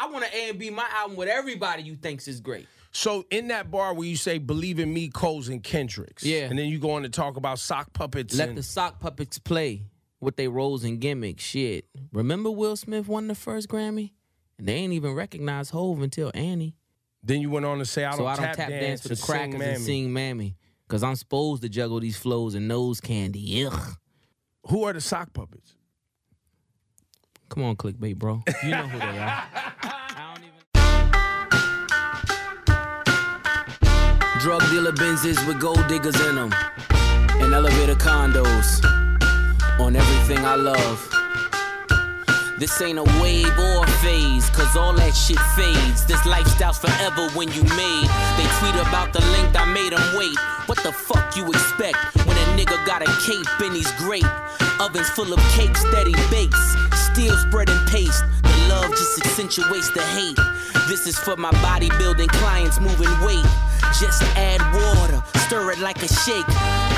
I want to A and B my album with everybody you thinks is great. So in that bar where you say "Believe in Me," Coles and Kendricks, Yeah. and then you go on to talk about sock puppets. Let and, the sock puppets play with their roles and gimmicks. Shit. Remember Will Smith won the first Grammy? And they ain't even recognize Hove until Annie. then you went on to say, "I don't, so I don't tap, tap dance, for the crackers and sing Mammy. Cause I'm supposed to juggle these flows and nose candy. Ugh. Who are the sock puppets? Come on, clickbait, bro. You know who they are. Drug dealer Benzes with gold diggers in them. And elevator condos. On everything I love. This ain't a wave or a phase, cause all that shit fades. This lifestyle's forever when you made. They tweet about the length I made them wait. What the fuck you expect when a nigga got a cape and he's great? Ovens full of cakes that he bakes. Still spreading paste. The love just accentuates the hate. This is for my bodybuilding clients moving weight. Just add water, stir it like a shake.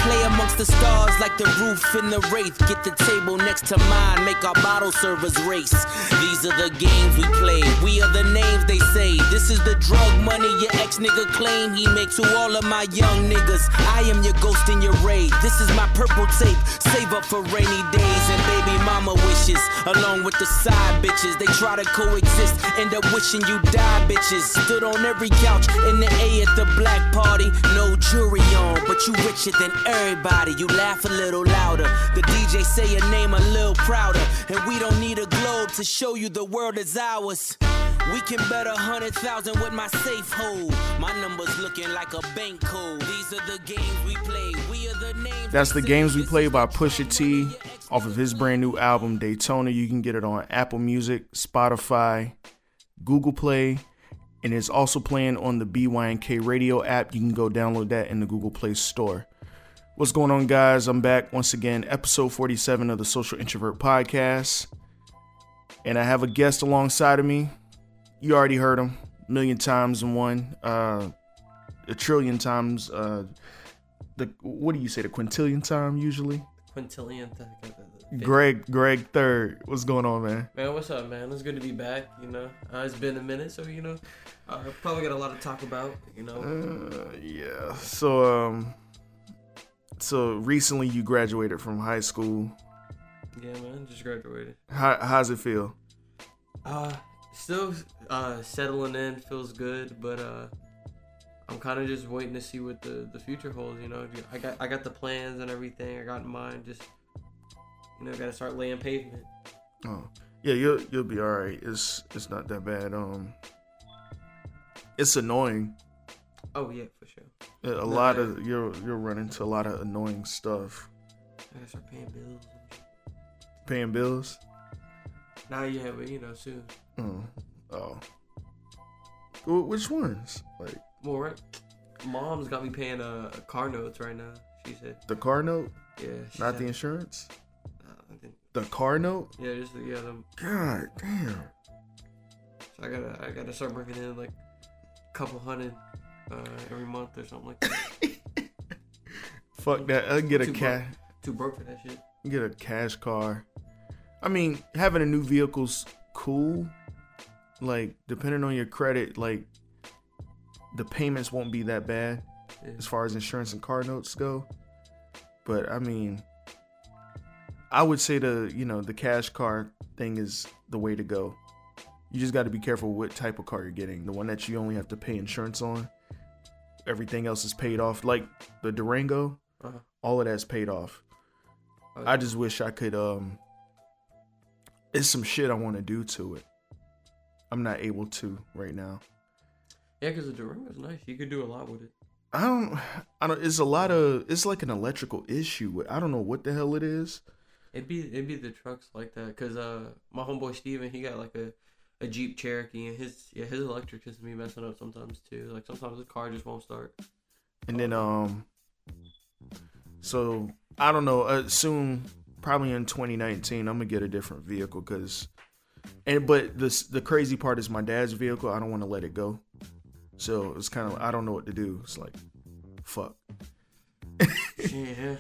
Play amongst the stars like the roof in the wraith. Get the table next to mine, make our bottle servers race. These are the games we play. We are the names they say. This is the drug money your ex nigga claim he makes to all of my young niggas. I am your ghost in your raid. This is my purple tape. Save up for rainy days and baby mama wishes. Along with the side bitches, they try to coexist. End up wishing you die, bitches. Stood on every couch in the A at the black party. No jury on, but you richer than everybody. You laugh a little louder. The DJ say your name a little prouder. And we don't need a globe to show you the world is ours. We can bet a hundred thousand with my safe hold. My numbers looking like a bank code. These are the games we play. We are the names. That's the games we play by Pusha T money your ex off of his brand new album Daytona. You can get it on Apple Music, Spotify, Google Play, and it's also playing on the BYNK radio app. You can go download that in the Google Play Store. What's going on, guys? I'm back once again, episode 47 of the Social Introvert Podcast. And I have a guest alongside of me. You already heard him a million times in one, uh, a trillion times. Uh, the what do you say? The quintillion time usually. Quintillion. Greg, Greg third. What's going on, man? Man, what's up, man? It's good to be back. You know, uh, it's been a minute, so you know, uh, probably got a lot to talk about. You know, Uh, yeah. So um, so recently you graduated from high school. yeah, man, just graduated. How how's it feel? Uh, still uh settling in, feels good, but uh, I'm kind of just waiting to see what the the future holds. You know, I got I got the plans and everything I got in mind. Just you know, got to start laying pavement. Oh, yeah. You'll you'll be all right. It's it's not that bad. Um, it's annoying. Oh yeah, for sure. A a No, lot of you'll you'll run into a lot of annoying stuff. I gotta start paying bills. Paying bills. Not yet, but you know, soon. Oh, oh. Wh- Which ones? Like Well, right. Mom's got me paying uh car notes right now. She said, the car note, yeah. Not said, the insurance. I think, The car note. yeah, just the, yeah. Them, God damn. so I gotta I gotta start bringing in like a couple hundred uh, every month or something like that. Fuck that. I'll get a cash. Too broke for that shit. Get a cash car. I mean, having a new vehicle's cool. Like, depending on your credit, like the payments won't be that bad Yeah. as far as insurance and car notes go. But I mean, I would say the you know the cash car thing is the way to go. You just got to be careful what type of car you're getting. The one that you only have to pay insurance on. Everything else is paid off. Like the Durango, Uh-huh. all of that's paid off. I just wish I could um it's some shit I want to do to it. I'm not able to right now. yeah, because the Durango's nice. You could do a lot with it. I don't I don't it's a lot of it's like an electrical issue. I don't know what the hell it is. It'd be it'd be the trucks like that. Cause uh my homeboy Steven, he got like a, a Jeep Cherokee and his yeah his electric just be messing up sometimes too. Like sometimes the car just won't start. And then um so I don't know, uh, soon probably in 2019 I'm going to get a different vehicle cuz and but this the crazy part is my dad's vehicle, I don't want to let it go. So it's kind of I don't know what to do. It's like fuck. yeah.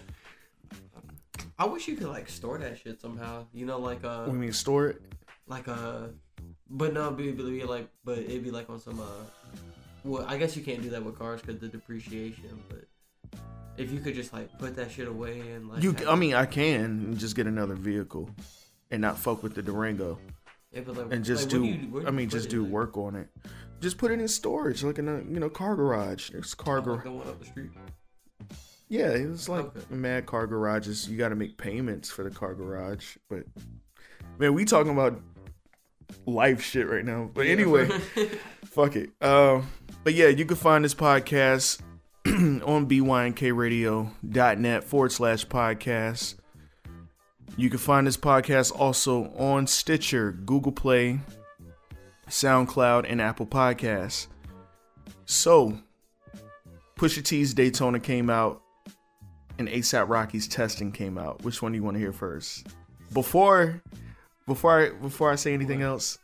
I wish you could like store that shit somehow. You know, like uh, We mean store it? like uh, But no, be, be like, but it'd be like on some. uh Well, I guess you can't do that with cars because the depreciation. But if you could just like put that shit away and like, You, have- I mean, I can just get another vehicle, and not fuck with the Durango, yeah, but like, and just like, do. where you- I mean, just it, do like, work on it. Just put it in storage, like in a you know car garage. There's car like garage. the one up the street. Yeah, it's like Okay. mad car garages. You got to make payments for the car garage, but man, we talking about life shit right now. But anyway, fuck it. Um, but yeah, you can find this podcast on bynkradio.net forward slash podcast. You can find this podcast also on Stitcher, Google Play, SoundCloud, and Apple Podcasts. So, Pusha T's Daytona came out and ASAP Rocky's Testing came out. Which one do you want to hear first? Before before I before I say anything else,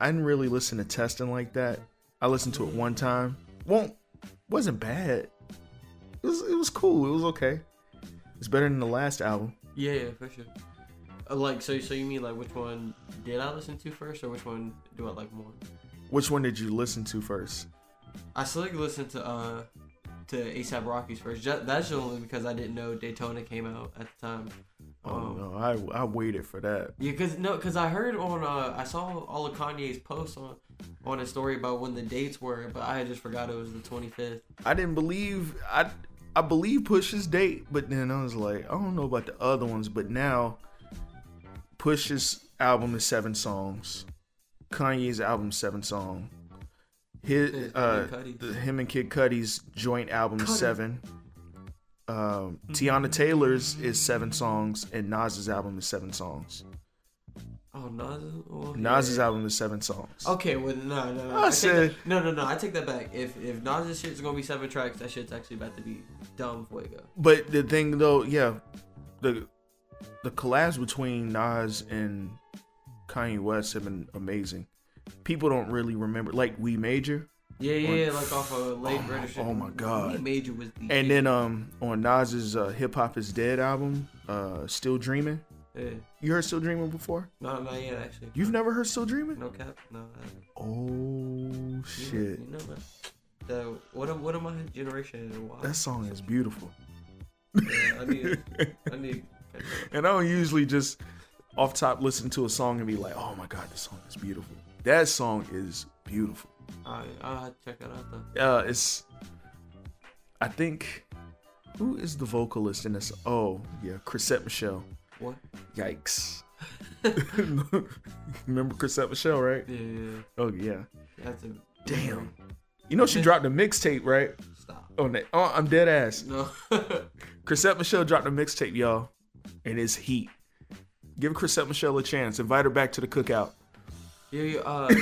I didn't really listen to Testing like that. I listened to it one time. Won't wasn't bad. It was it was cool. It was okay. It's better than the last album. Yeah, yeah, for sure. Uh, like, so, so you mean like which one did I listen to first, or which one do I like more? Which one did you listen to first? I still like listened to uh to ASAP Rocky's first. Ju- That's just only because I didn't know Daytona came out at the time. Oh Um, no, I I waited for that. Yeah, cause no, cause I heard on uh, I saw all of Kanye's posts on on his story about when the dates were, but I just forgot it was the 25th. I didn't believe I I believe Push's date, but then I was like, I don't know about the other ones, but now Push's album is seven songs. Kanye's album seven song. His uh, the, him and Kid Cudi's joint album is Cudi. seven. Um, Teyana Taylor's is seven songs, and Nas's album is seven songs. Oh, Nas. Well, Nas's yeah. album is seven songs. Okay, well, no, no, no. I take said- that- no, no, no. I take that back. If if Nas's shit's gonna be seven tracks, that shit's actually about to be dumb fuego. But the thing though, yeah, the the collabs between Nas and Kanye West have been amazing. People don't really remember, like We Major, Yeah, yeah, On- yeah, like off a late Oh my- oh my God. We Major was the and then um on Nas's uh, Hip Hop Is Dead album, uh, Still Dreaming. yeah. You heard Still Dreaming before? no, not yet actually. You've never heard Still Dreaming? no cap, no. I. Oh shit, You know, man. The, what am what am I generation and why? that song is beautiful. Yeah, I need I need. And I don't usually just off top listen to a song and be like, oh my god, this song is beautiful. That song is beautiful. I I'll check that out though. uh it's I think who is the vocalist in this? Oh, yeah, Chrisette Michele. What? Yikes. Remember Chrisette Michele, right? Yeah, yeah, yeah. Oh yeah. That's a Damn. You know she dropped a mixtape, right? Stop. Oh, na- oh I'm dead ass. No. Chrisette Michele dropped a mixtape, y'all. And it's heat. Give Chrisette Michele a chance. Invite her back to the cookout. Yeah, yeah, uh,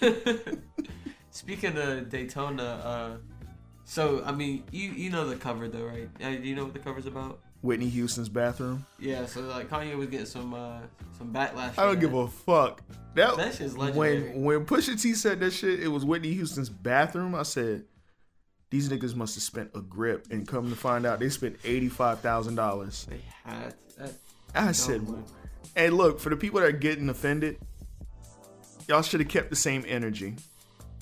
speaking of Daytona, uh, so I mean, you you know the cover though, right? Uh, do you know what the cover's about? Whitney Houston's bathroom. Yeah, so like Kanye was getting some uh some backlash. I don't give a fuck. That, That shit's legendary. when when Pusha T said that shit, it was Whitney Houston's bathroom. I said, these niggas must have spent a grip, and come to find out, they spent eighty five thousand dollars. They had that. I said, man. hey, look for the people that are getting offended, y'all should have kept the same energy,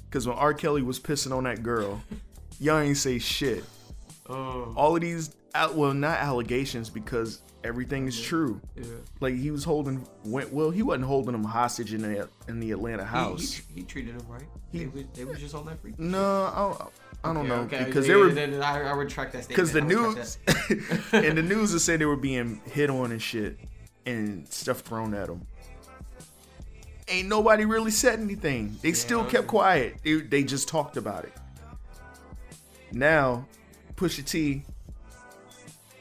because when R. Kelly was pissing on that girl, y'all ain't say shit. Oh, All of these, out well, not allegations, because everything is true. yeah. Like he was holding, went well, he wasn't holding them hostage in the in the Atlanta house. he, he treated him right. He- they, was, they was just on that free. No, I, I don't know Okay, because yeah, they were then I, I retract that statement. because the news and the news is saying they were being hit on and shit and stuff thrown at them. Ain't nobody really said anything. They still kept quiet. They, they just talked about it. Now, Pusha T,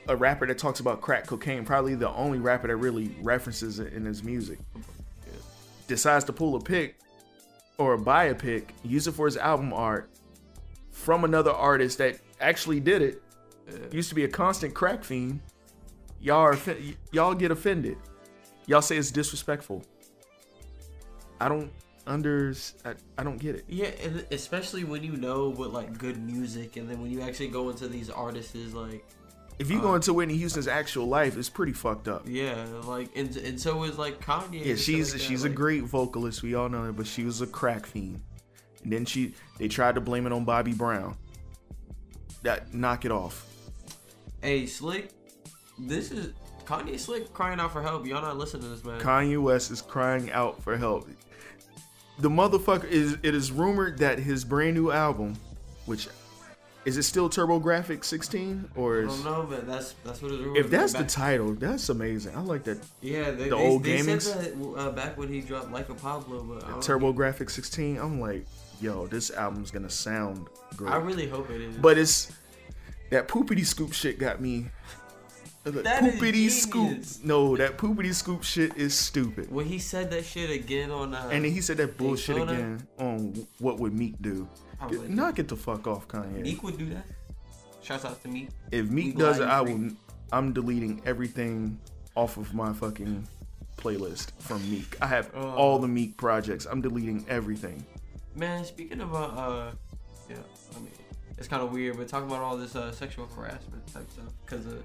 a rapper that talks about crack cocaine, probably the only rapper that really references it in his music, decides to pull a pic or buy a pic, use it for his album art from another artist that actually did it. Used to be a constant crack fiend. Y'all are y'all get offended. Y'all say it's disrespectful. I don't under I, I don't get it. Yeah, and especially when you know what like good music, and then when you actually go into these artists' like If you Uh, go into Whitney Houston's actual life, it's pretty fucked up. Yeah, like and and so is like Kanye. Yeah, and shit she's that, she's a like- great vocalist. We all know that, but she was a crack fiend. And then she they tried to blame it on Bobby Brown. That knock it off. Hey, Slick, this is Kanye Slick crying out for help. Y'all not listening to this man. Kanye West is crying out for help. The motherfucker is it is rumored that his brand new album, which is it still TurboGrafx 16 or I is, don't know, but that's that's what it's rumored. if that's the back, title, that's amazing. I like that yeah, they, the they, old they said that uh, back when he dropped Life of Pablo, but I, TurboGrafx 16. I'm like, yo, this album's gonna sound great. I really hope it is. But it's that poopity scoop shit got me. That is poopity scoop. No, that poopity scoop shit is stupid. when he said that shit again on, uh, And then he said that bullshit Daytona? again on what would Meek do. Get- knock it the fuck off, Kanye. Meek would do that. Shouts out to Meek. if Meek Meek does it, I will. I'm deleting everything off of my fucking playlist from Meek. I have Oh. all the Meek projects. I'm deleting everything. Man, speaking of uh, uh yeah, I mean, it's kind of weird, but talking about all this uh, sexual harassment type stuff, because uh,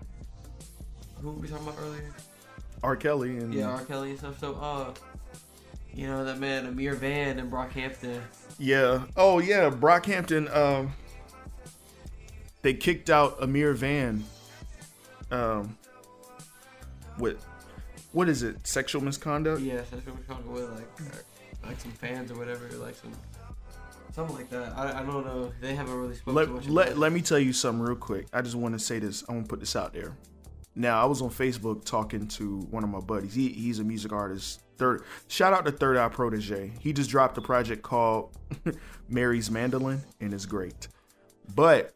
who were we talking about earlier? R. Kelly and Yeah, R. Kelly and stuff. So, uh, you know that man Ameer Vann in Brockhampton. Yeah. Oh yeah, Brockhampton. Um, they kicked out Ameer Vann. Um, with what is it? Sexual misconduct. Yeah, sexual misconduct with like uh, like some fans or whatever, like some something like that. I, I don't know. They haven't really spoken. Let, let, let me tell you something real quick. I just want to say this. I want to put this out there. Now, I was on Facebook talking to one of my buddies. He, he's a music artist. Third, shout out to Third Eye Protege. He just dropped a project called Mary's Mandolin, and it's great. But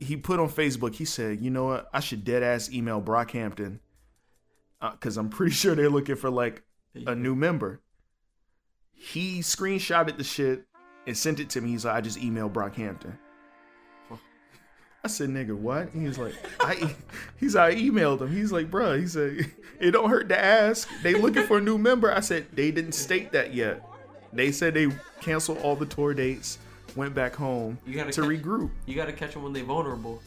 he put on Facebook, he said, you know what? I should dead ass email Brockhampton because uh, I'm pretty sure they're looking for like a new member. He screenshotted the shit and sent it to me. He's like, I just emailed Brockhampton. I said, nigga, what? He's like, I he's I emailed him. He's like, bruh, he said, it don't hurt to ask. They looking for a new member. I said, they didn't state that yet. They said they canceled all the tour dates, went back home You gotta to catch- regroup. You got to catch them when they're vulnerable.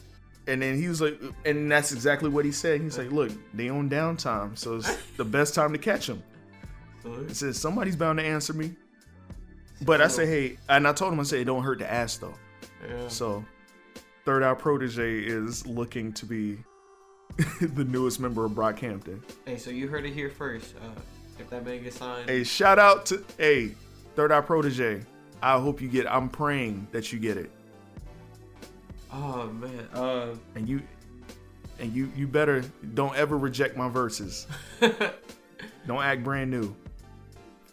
And then he was like, and that's exactly what he said. He's like, look, they on downtime, so it's the best time to catch them. He said, somebody's bound to answer me. But I said, hey, and I told him, I said, it don't hurt to ask though. yeah. So, Third Eye Protege is looking to be the newest member of Brockhampton. Hey, so you heard it here first. Uh, if that man gets signed, Hey, shout out to hey, Third Eye Protege. I hope you get. I'm praying that you get it, oh man, uh, and you, and you, you better don't ever reject my verses. don't act brand new.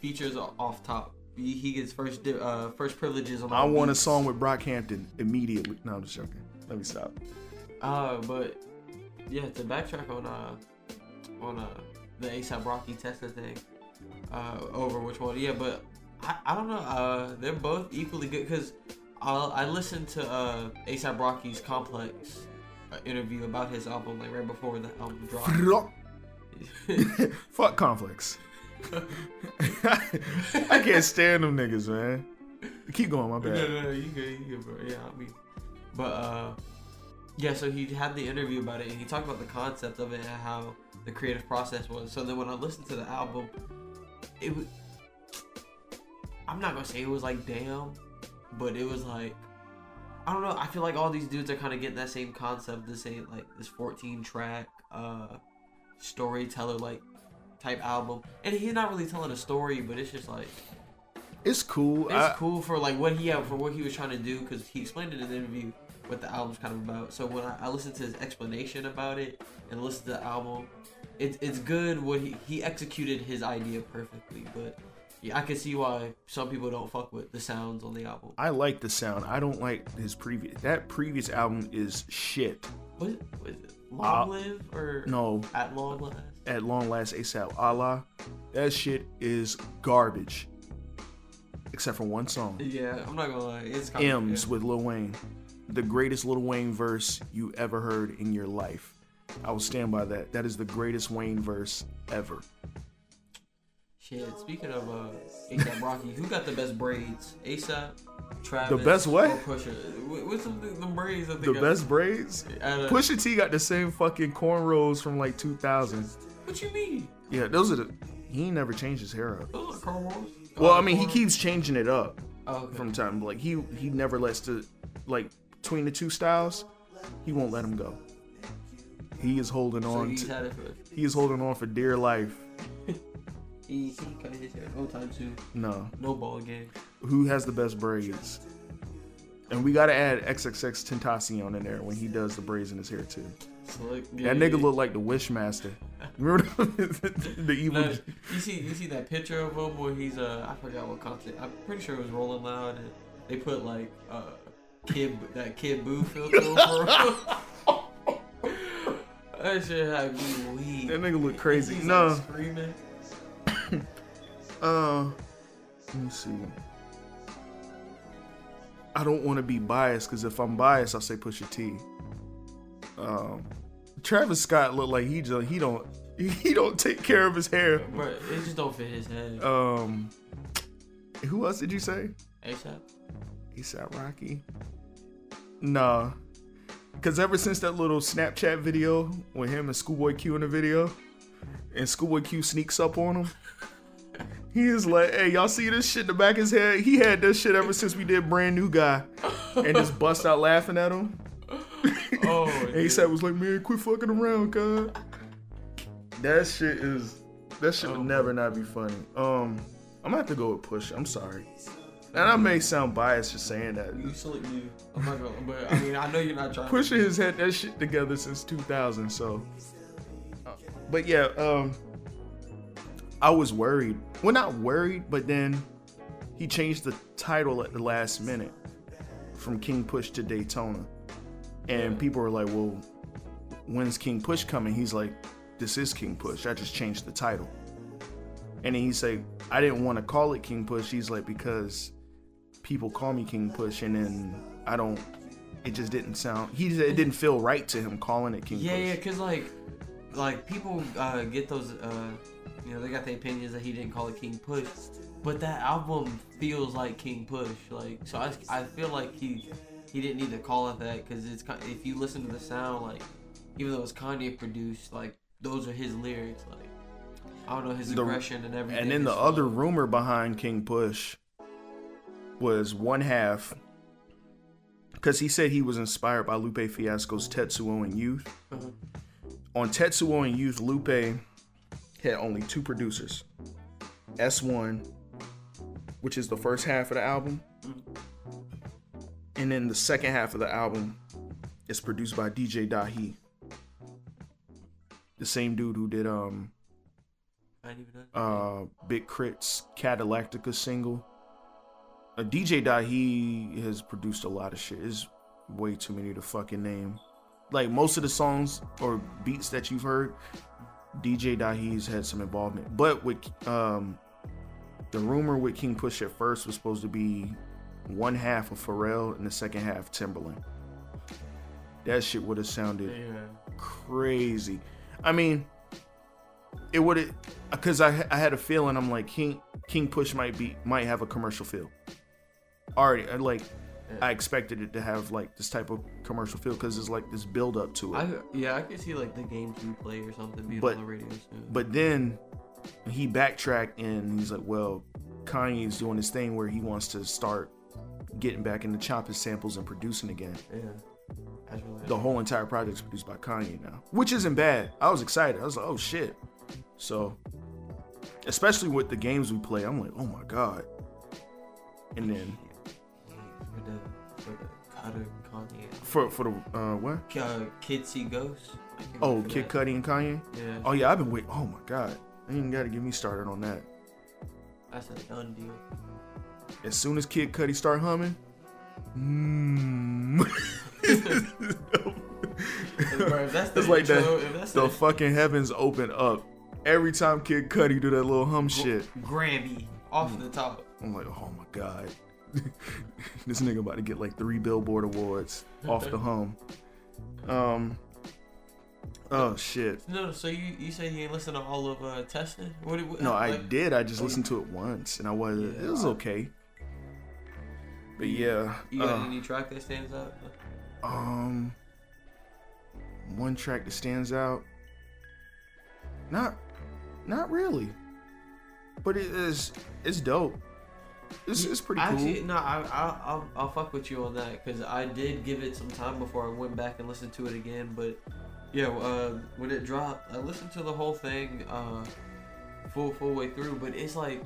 features are off top. He, gets first uh first privileges on. I want a song with Brockhampton immediately. No, I'm just joking. Let me stop. Uh, but yeah, to backtrack on uh on uh the ASAP Rocky Tesla thing, uh over which one? Yeah, but I, I don't know. Uh, they're both equally good because I I listened to uh ASAP Rocky's Complex uh, interview about his album like right before the album dropped. Fuck conflicts. I can't stand them niggas, man. Keep going, my no, bad. no, no, you good, you good, bro. Yeah, I mean, but uh, yeah. So he had the interview about it, and he talked about the concept of it and how the creative process was. So then when I listened to the album, it was. I'm not gonna say it was like damn, but it was like. I don't know. I feel like all these dudes are kind of getting that same concept, the same like this 14 track uh storyteller like type album, and he's not really telling a story, but it's just like It's cool. it's I- cool for like what he had for what he was trying to do because he explained it in the interview what the album's kind of about. So when I, I listened to his explanation about it and listened to the album, it, it's good. What he he executed his idea perfectly, but yeah, I can see why some people don't fuck with the sounds on the album. I like the sound. I don't like his previous. That previous album is shit. What, what is it? Long Uh, live or No, at long last? At long last, ASAP Allah. That shit is garbage. Except for one song, Yeah, I'm not gonna lie. It's kind M's with Lil Wayne, the greatest Lil Wayne verse you ever heard in your life. I will stand by that. That is the greatest Wayne verse ever. Shit. Speaking of uh, ASAP Rocky, who got the best braids? ASAP Travis. the best what? Pusha. What's the, the braids? I think The I- best braids. Pusha T got the same fucking cornrows from like 2000. What you mean? Yeah, those are the. He never changed his hair up. Those are cornrows. Well, I mean, he keeps changing it up Oh, okay. from time. Like he he never lets to like between the two styles, he won't let him go. He is holding So on. he's To, had it for. he is holding on for dear life. He, he cut his hair no time soon. No, No ball game. who has the best braids? And we gotta add XXXTentacion in there when he does the braids in his hair too. That nigga looked like the Wishmaster. Remember the, evil? No, you see, you see that picture of him where he's uh, I forgot what concert. I'm pretty sure it was Rolling Loud, and they put like uh, kid that kid boo filter over. him. that shit had me weak. That nigga look crazy. He's, No. like, screaming. Uh, let me see. I don't want to be biased because if I'm biased, I'll say Pusha T. Um, Travis Scott look like he just he don't he don't take care of his hair. But it just don't fit his head. Um, who else did you say? ASAP. ASAP Rocky. Nah, because ever since that little Snapchat video with him and Schoolboy Q in the video, and Schoolboy Q sneaks up on him. He is like, hey, y'all see this shit in the back of his head? He had this shit ever since we did Brand New Guy. And just bust out laughing at him. Oh, ASAP was like, man, quit fucking around, cuz. That shit is, that shit would Oh. never not be funny. Um, I'm gonna have to go with Push. I'm sorry. And I may sound biased just saying that. You slick you. I'm not gonna, but I mean, I know you're not trying. Pusha T has had that shit together since 2000. So, Uh, but yeah, um, I was worried. Well, not worried, but then he changed the title at the last minute from King Push to Daytona, and people were like, "Well, when's King Push coming?" He's like, "This is King Push. I just changed the title." And then he said, "I didn't want to call it King Push." He's like, "Because people call me King Push, and then I don't." It just didn't sound. He said it didn't feel right to him calling it King Yeah, Push. yeah, cause like, like people uh, get those, uh, you know, they got the opinions that he didn't call it King Push, but that album feels like King Push. Like, so I, I feel like he, he didn't need to call it that, cause it's. If you listen to the sound, like, even though it's Kanye produced, like those are his lyrics. Like, I don't know his The- aggression and everything. And then the other rumor behind King Push was one half because he said he was inspired by Lupe Fiasco's Tetsuo and Youth. Uh-huh. On Tetsuo and Youth, Lupe had only two producers S1, which is the first half of the album, and then the second half of the album is produced by DJ Dahi. The same dude who did um I didn't even know. uh Big K.R.I.T.'s Cadillactica single. Uh, DJ Dahi has produced a lot of shit. It's way too many to fucking name. Like most of the songs or beats that you've heard, DJ Dahi's had some involvement. But with um the rumor with King Push at first was supposed to be one half of Pharrell and the second half Timbaland. That shit would have sounded yeah. crazy. I mean, it would have because I I had a feeling I'm like King King Push might be might have a commercial feel. Already, I like I expected it to have like this type of commercial feel because it's like this build up to it. I yeah, I could see like the games we play or something being But- on the radio soon. But then he backtracked and he's like, well, Kanye's doing this thing where he wants to start getting back into chopping samples and producing again. yeah, really The whole entire project's produced by Kanye now, which isn't bad. I was excited. I was like, oh shit. So, especially with the games we play, I'm like, oh my god. And then for the for the Cutter Kanye. for for the uh what? Uh, Kid See Ghost. Oh, Kid that. Cudi and Kanye. Yeah, Oh yeah, I've been waiting. Oh my god, you even got to get me started on that. that's a done deal. As soon as Kid Cudi start humming, mm. The it's like intro, that. The the fucking heavens open up every time Kid Cudi do that little hum shit. Grammy off the top. I'm like, oh my god, this nigga about to get like three Billboard awards off the hum. Um. Oh shit. No, so you you said you ain't listen to all of uh, Testing? What, what No, I did. I just listened to it once, and I was it was okay. But yeah, You got uh, any track that stands out? um, one track that stands out. Not, not really. But it is, it's dope. It's, it's pretty Actually, cool. no, I, I, I'll, I'll fuck with you on that because I did give it some time before I went back and listened to it again. But yeah, uh, when it dropped, I listened to the whole thing uh, full full way through. But it's like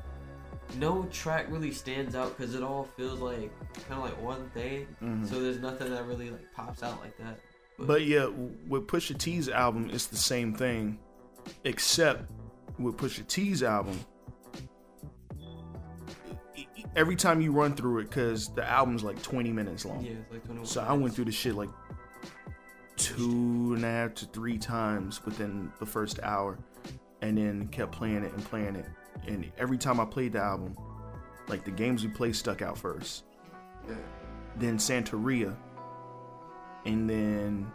no track really stands out because it all feels like kind of like one thing. Mhm. So there's nothing that really like pops out like that. But yeah, with Pusha T's album, it's the same thing, except with Pusha T's album, every time you run through it, because the album's like 20 minutes long. Yeah, it's like 21 So I went through the shit like two and a half to three times within the first hour, and then kept playing it and playing it. And every time I played the album, like the games we played stuck out first Yeah. then Santeria, and then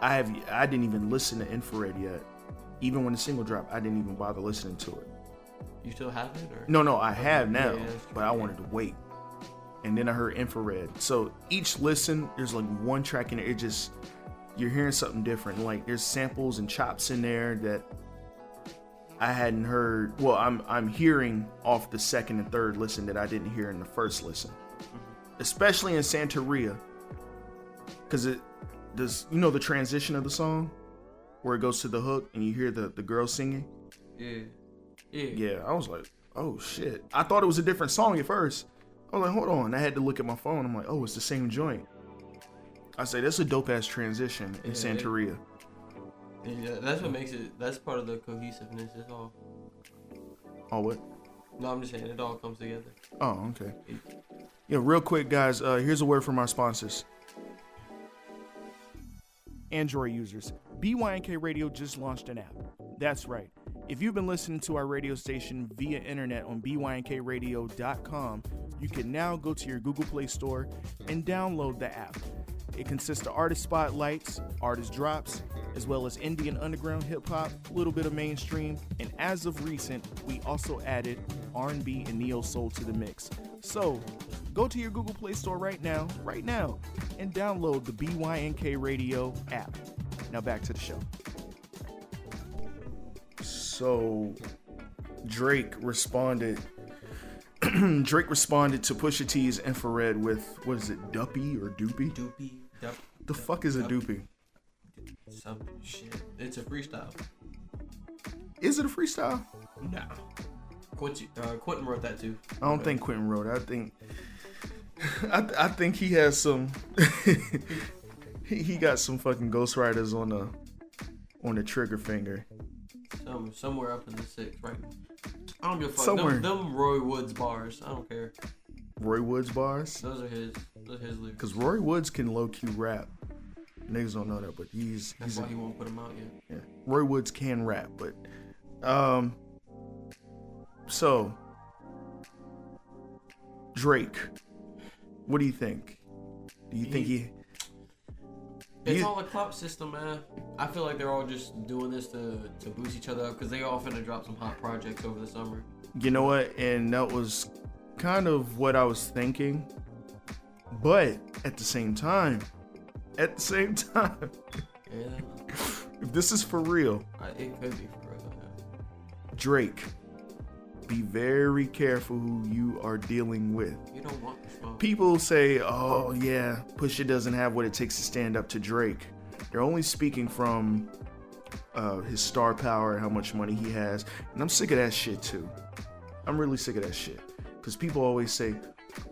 I have I didn't even listen to Infrared yet. Even when the single dropped, I didn't even bother listening to it. You still have it or? No, no, I have now, Yeah, but I wanted to wait. And then I heard Infrared. So each listen, there's like one track in it. It just you're hearing something different. Like there's samples and chops in there that I hadn't heard. Well, I'm I'm hearing off the second and third listen that I didn't hear in the first listen. Mm-hmm. Especially in Santeria. Cause it does you know the transition of the song? Where it goes to the hook and you hear the, the girl singing? Yeah. Yeah. Yeah, I was like, oh shit. I thought it was a different song at first. I was like, hold on. I had to look at my phone. I'm like, oh, it's the same joint. I say that's a dope ass transition in Yeah, Santeria. Yeah, that's what makes it. That's part of the cohesiveness. It's all. All what? No, I'm just saying it all comes together. Oh, okay. Yeah, real quick, guys. Uh, here's a word from our sponsors. Android users, BYNK Radio just launched an app. That's right. If you've been listening to our radio station via internet on bynkradio.com, you can now go to your Google Play Store and download the app. It consists of artist spotlights, artist drops, as well as Indian underground hip hop, a little bit of mainstream, and as of recent, we also added R&B and neo soul to the mix. So, go to your Google Play Store right now, right now, and download the BYNK Radio app. Now back to the show. So, Drake responded. Drake responded to Pusha T's infrared with what is it, Duppy or Doopy? Doopy. Dup, The fuck is a Doopy? some shit. It's a freestyle. Is it a freestyle? No. Quentin, uh, Quentin wrote that too. I don't think Quentin wrote. it. I think I, I think he has some. he, he got some fucking ghostwriters on the on the trigger finger. Some somewhere up in the six, right? I don't give a fuck. Somewhere. Them, them Roy Woods bars. I don't care. Roy Woods bars, Those are his. Those are his lyrics. because Roy Woods can low key rap. Niggas don't know that, but he's That's he's why a, he won't put them out yet. yeah. Roy Woods can rap, but um. So Drake, what do you think? Do you think he? It's You- all a clout system, man. I feel like they're all just doing this to, to boost each other up because they all finna drop some hot projects over the summer. You know what? And that was kind of what I was thinking. But at the same time, at the same time, Yeah, if this is for real, I, it could be for real. Yeah. Drake, be very careful who you are dealing with. You don't want. People say, oh, yeah, Pusha doesn't have what it takes to stand up to Drake. They're only speaking from uh, his star power and how much money he has. And I'm sick of that shit too. I'm really sick of that shit. Because people always say,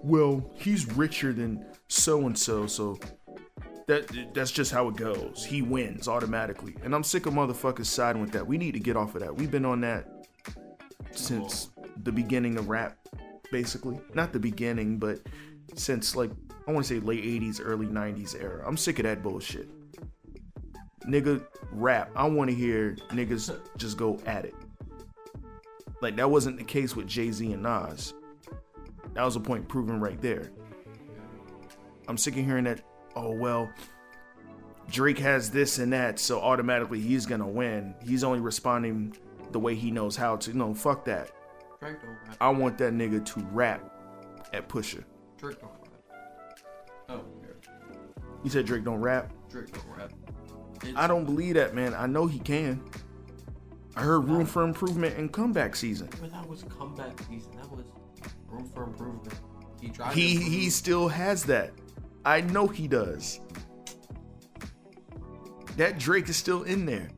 well, he's richer than so and so, so that that's just how it goes. He wins automatically. And I'm sick of motherfuckers siding with that. We need to get off of that. We've been on that since the beginning of rap, basically. Not the beginning, but since like I want to say late 80s, early 90s era. I'm sick of that bullshit. Nigga, rap. I want to hear niggas just go at it. Like that wasn't the case with Jay-Z and Nas. That was a point proven right there. I'm sick of hearing that, oh well, Drake has this and that, so automatically he's gonna win. He's only responding the way he knows how to. No, fuck that. Drake don't rap. I want that nigga to rap at Pusha. Drake don't rap. Oh, yeah. You said Drake don't rap. Drake don't rap. I don't believe that, man. I know he can. I heard room for improvement in comeback season. But that was comeback season. That room for improvement. He tried. He he still has that. I know he does. That Drake is still in there.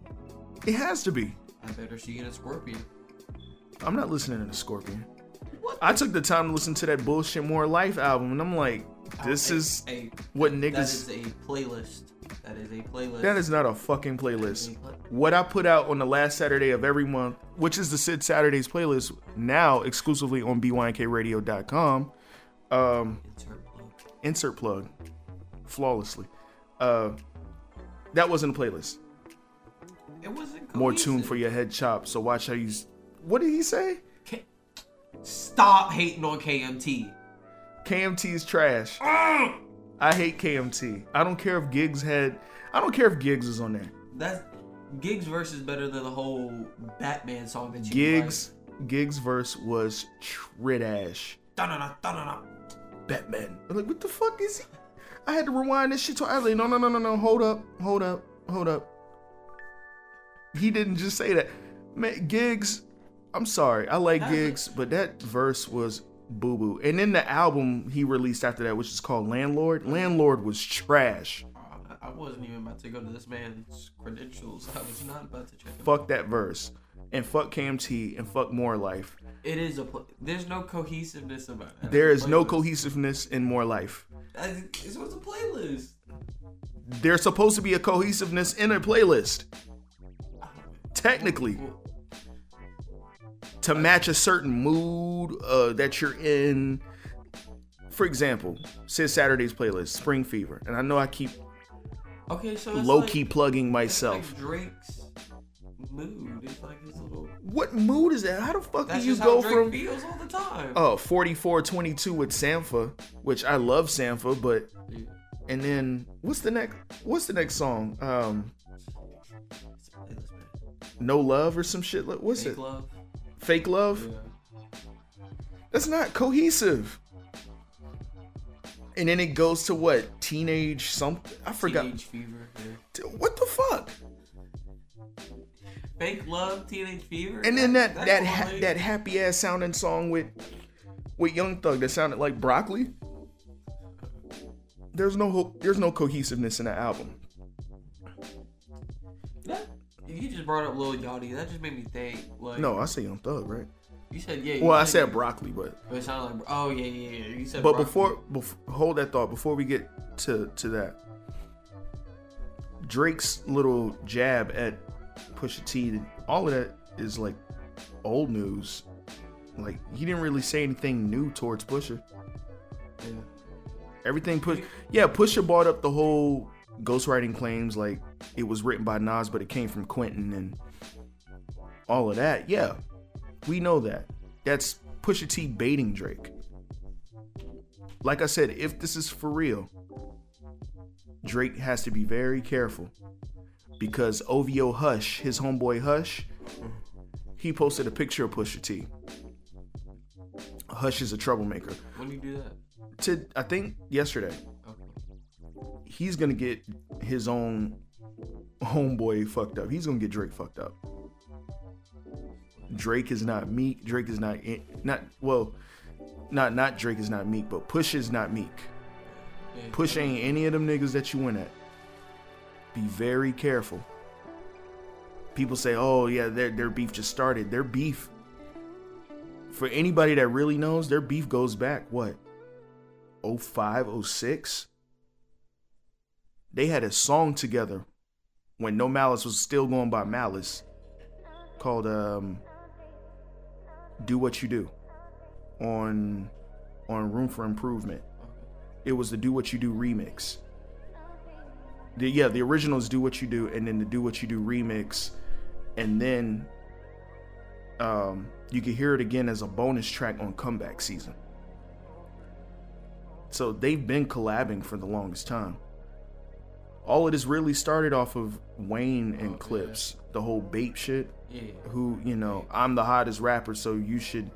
It has to be. I better see you in a scorpion. I'm not listening to the Scorpion. What? I took the time to listen to that bullshit More Life album, and I'm like, oh, this Hey, is hey, what That niggas. is a playlist. That is a playlist. That is not a fucking playlist. What I put out on the last Saturday of every month, which is the Sid Saturdays playlist, now exclusively on bynkradio.com. Um, Insert plug. insert plug, flawlessly. Uh, that wasn't a playlist. It wasn't More tune for your head chop. So watch how you. What did he say? K- Stop hating on KMT. KMT is trash. I hate KMT. I don't care if Giggs had. I don't care if Giggs is on there. That's Giggs verse is better than the whole Batman song that you Giggs, Giggs verse was. Like. Dun-dun-dun. Batman. I'm like, what the fuck is he? I had to rewind this shit to I was like, no, no, no, no, no. Hold up, hold up, hold up. He didn't just say that. Man, Giggs, I'm sorry. I like Giggs, but that verse was boo boo. And then the album he released after that, which is called Landlord, Landlord was trash. I- wasn't even about to go to this man's credentials. I was not about to check him. Fuck that verse. And fuck KMT and fuck More Life. It is a. Pl- There's no cohesiveness about it. There is no cohesiveness in More Life. I- This was a playlist. There's supposed to be a cohesiveness in a playlist. Technically. To match a certain mood uh, that you're in. For example, Sid Saturday's playlist, Spring Fever, and I know I keep Okay, so low like- key plugging myself. Like Drake's mood. It's like his little. what mood is that? How the fuck That's do you go from feels all the time. oh 4422 with Sampha, which I love Sampha, but Yeah. and then what's the next what's the next song? Um, It's a playlist, man. No Love or some shit. What's it? love. Fake Love. That's not cohesive. And then it goes to what? Teenage something? I forgot. Teenage fever. Yeah. What the fuck? Fake love, teenage fever. And then that that ha- that happy ass sounding song with with Young Thug that sounded like broccoli. There's no ho- there's no cohesiveness in the album. You just brought up Lil Yachty. That just made me think. Like, No, I say Young Thug, right? You said yeah. you Well, I said broccoli, but But it sounded like. Oh yeah, yeah, yeah. You said. but broccoli. before, before hold that thought before we get to to that. Drake's little jab at Pusha T, all of that is like old news. Like he didn't really say anything new towards Pusha. Yeah. Everything push, yeah. Pusha brought up the whole ghostwriting claims, like it was written by Nas, but it came from Quentin and all of that. Yeah, we know that. That's Pusha T baiting Drake. Like I said, if this is for real, Drake has to be very careful because OVO Hush, his homeboy Hush, he posted a picture of Pusha T. Hush is a troublemaker. When do you do that? To I think yesterday. He's gonna get his own homeboy fucked up. He's gonna get Drake fucked up. Drake is not meek. Drake is not not well, not not Drake is not meek, but Push is not meek. Push ain't any of them niggas that you went at. Be very careful. People say, "Oh yeah, their their beef just started." Their beef, for anybody that really knows, their beef goes back what, 05, 06? They had a song together when No Malice was still going by Malice, called um, "Do What You Do," on on Room for Improvement. It was the Do What You Do remix. The, yeah, the original is Do What You Do, and then the Do What You Do remix, and then um, you can hear it again as a bonus track on Comeback Season. So they've been collabing for the longest time. All of this really started off of Wayne and Oh, Clipse, the whole Bape shit. Yeah. Who, you know, I'm the hottest rapper, so you should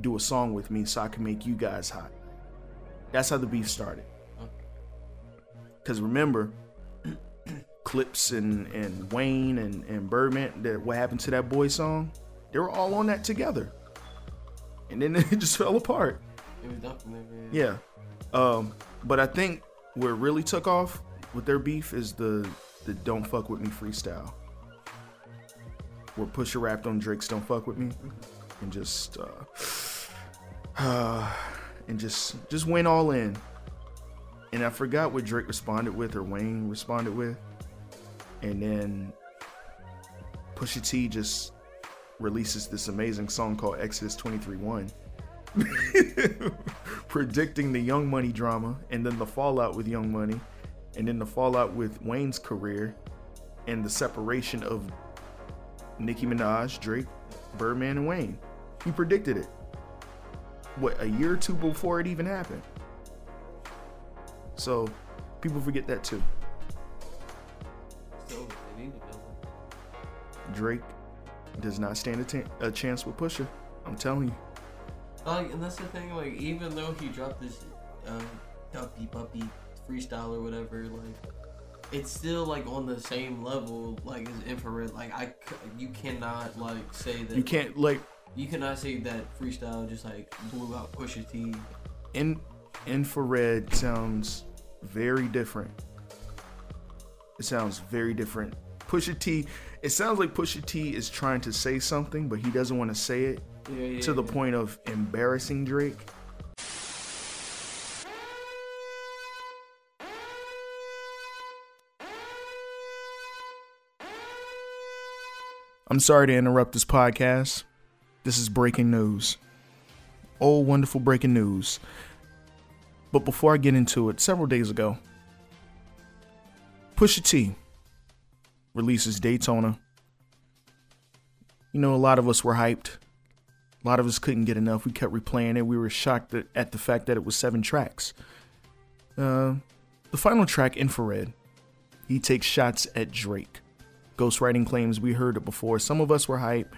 do a song with me so I can make you guys hot. That's how the beef started. Because remember, Clipse and, and Wayne and, and Birdman, that what happened to that boy song, they were all on that together. And then it just fell apart. It was definitely Yeah. Um, but I think where it really took off with their beef is the the Don't Fuck With Me freestyle. Where Pusha rapped on Drake's Don't Fuck With Me and just uh, uh and just just went all in. And I forgot what Drake responded with or Wayne responded with. And then Pusha T just releases this amazing song called Exodus 23-1 predicting the Young Money drama and then the fallout with Young Money and then the fallout with Wayne's career and the separation of Nicki Minaj, Drake, Birdman, and Wayne. He predicted it. What, a year or two before it even happened? So, people forget that too. So they need to know. Drake does not stand a, t- a chance with Pusha. I'm telling you. Like, and that's the thing. Like, even though he dropped this uh, Duppy Puppy freestyle or whatever, like, it's still like on the same level, like as infrared. Like, I, you cannot like say that You can't, like, You cannot say that freestyle just like blew out Pusha T. in infrared sounds very different. It sounds very different. Pusha T, it sounds like Pusha T is trying to say something, but he doesn't want to say it Yeah, yeah. to the yeah. point of embarrassing Drake. I'm sorry to interrupt this podcast. This is breaking news. Oh, wonderful breaking news. But before I get into it, several days ago, Pusha T releases Daytona. You know, a lot of us were hyped. A lot of us couldn't get enough. We kept replaying it. We were shocked at, the fact that it was seven tracks. Uh, the final track, Infrared, he takes shots at Drake. Ghostwriting claims we heard it before. Some of us were hyped,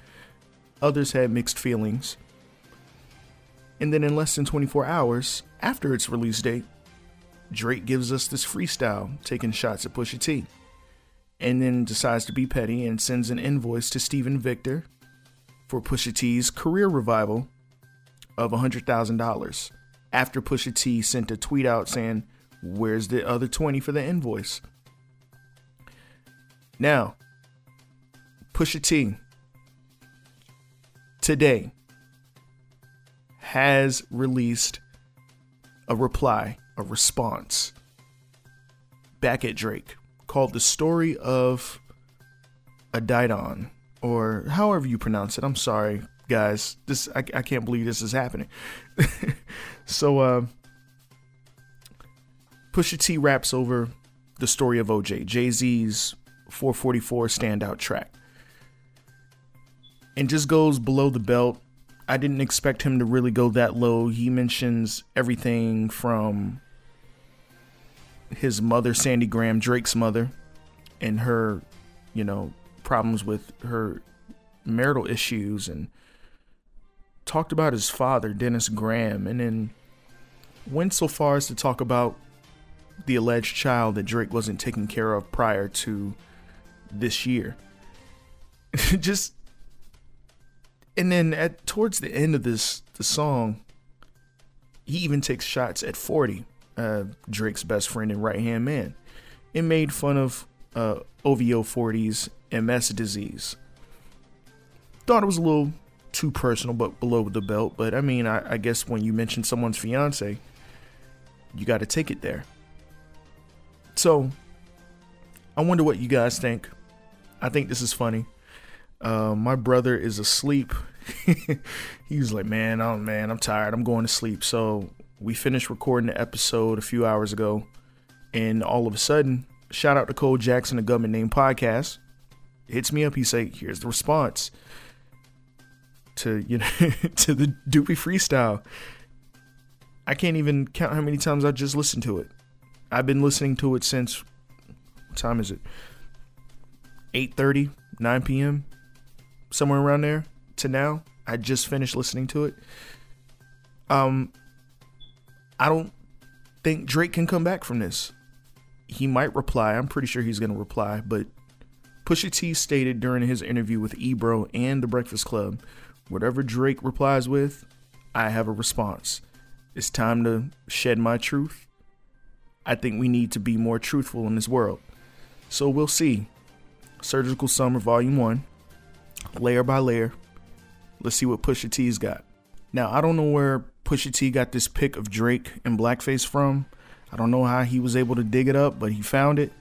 others had mixed feelings. And then in less than 24 hours after its release date, Drake gives us this freestyle taking shots at Pusha T. And then decides to be petty and sends an invoice to Steven Victor for Pusha T's career revival of $100,000 after Pusha T sent a tweet out saying, Where's the other 20 for the invoice? Now, Pusha T today has released a reply, a response back at Drake called The Story of Adidon, or however you pronounce it. I'm sorry, guys. This I, I can't believe this is happening. so uh Pusha T raps over the story of OJ, Jay-Z's 444 standout track. And just goes below the belt. I didn't expect him to really go that low. He mentions everything from his mother, Sandi Graham, Drake's mother, and her, you know, problems with her marital issues, and talked about his father, Dennis Graham, and then went so far as to talk about the alleged child that Drake wasn't taking care of prior to this year. Just and then at towards the end of this the song, he even takes shots at 40, uh, Drake's best friend and right hand man, and made fun of uh, OVO 40's MS disease. Thought it was a little too personal, but below the belt. But I mean, I, I guess when you mention someone's fiance, you got to take it there. So, I wonder what you guys think. I think this is funny. Uh, my brother is asleep. he was like, "Man, oh man, I'm tired. I'm going to sleep." So we finished recording the episode a few hours ago, and all of a sudden, shout out to Cole Jackson, the Government Name Podcast, hits me up. He say, "Here's the response to you know to the Doopy freestyle." I can't even count how many times I just listened to it. I've been listening to it since what time is it? 8:30, 9 p.m. somewhere around there to now. I just finished listening to it. Um I don't think Drake can come back from this. He might reply. I'm pretty sure he's going to reply, but Pusha T stated during his interview with Ebro and The Breakfast Club, whatever Drake replies with, I have a response. It's time to shed my truth. I think we need to be more truthful in this world. So we'll see. Surgical Summer Volume 1, layer by layer. Let's see what Pusha T's got. Now, I don't know where Pusha T got this pic of Drake in blackface from. I don't know how he was able to dig it up, but he found it.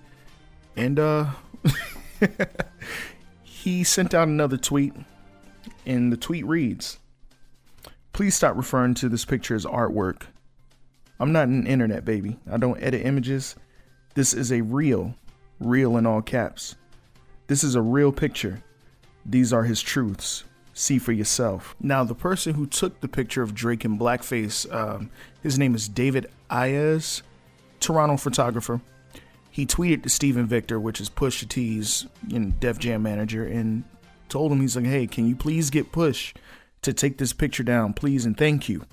And uh he sent out another tweet, and the tweet reads Please stop referring to this picture as artwork. I'm not an internet baby. I don't edit images. This is a real, real in all caps. This is a real picture. These are his truths. See for yourself. Now, the person who took the picture of Drake in blackface, um, his name is David Ayez, Toronto photographer he tweeted to Steven Victor, which is Pusha T's you know, Def Jam manager, and told him he's like, "Hey, can you please get Push to take this picture down, please, and thank you."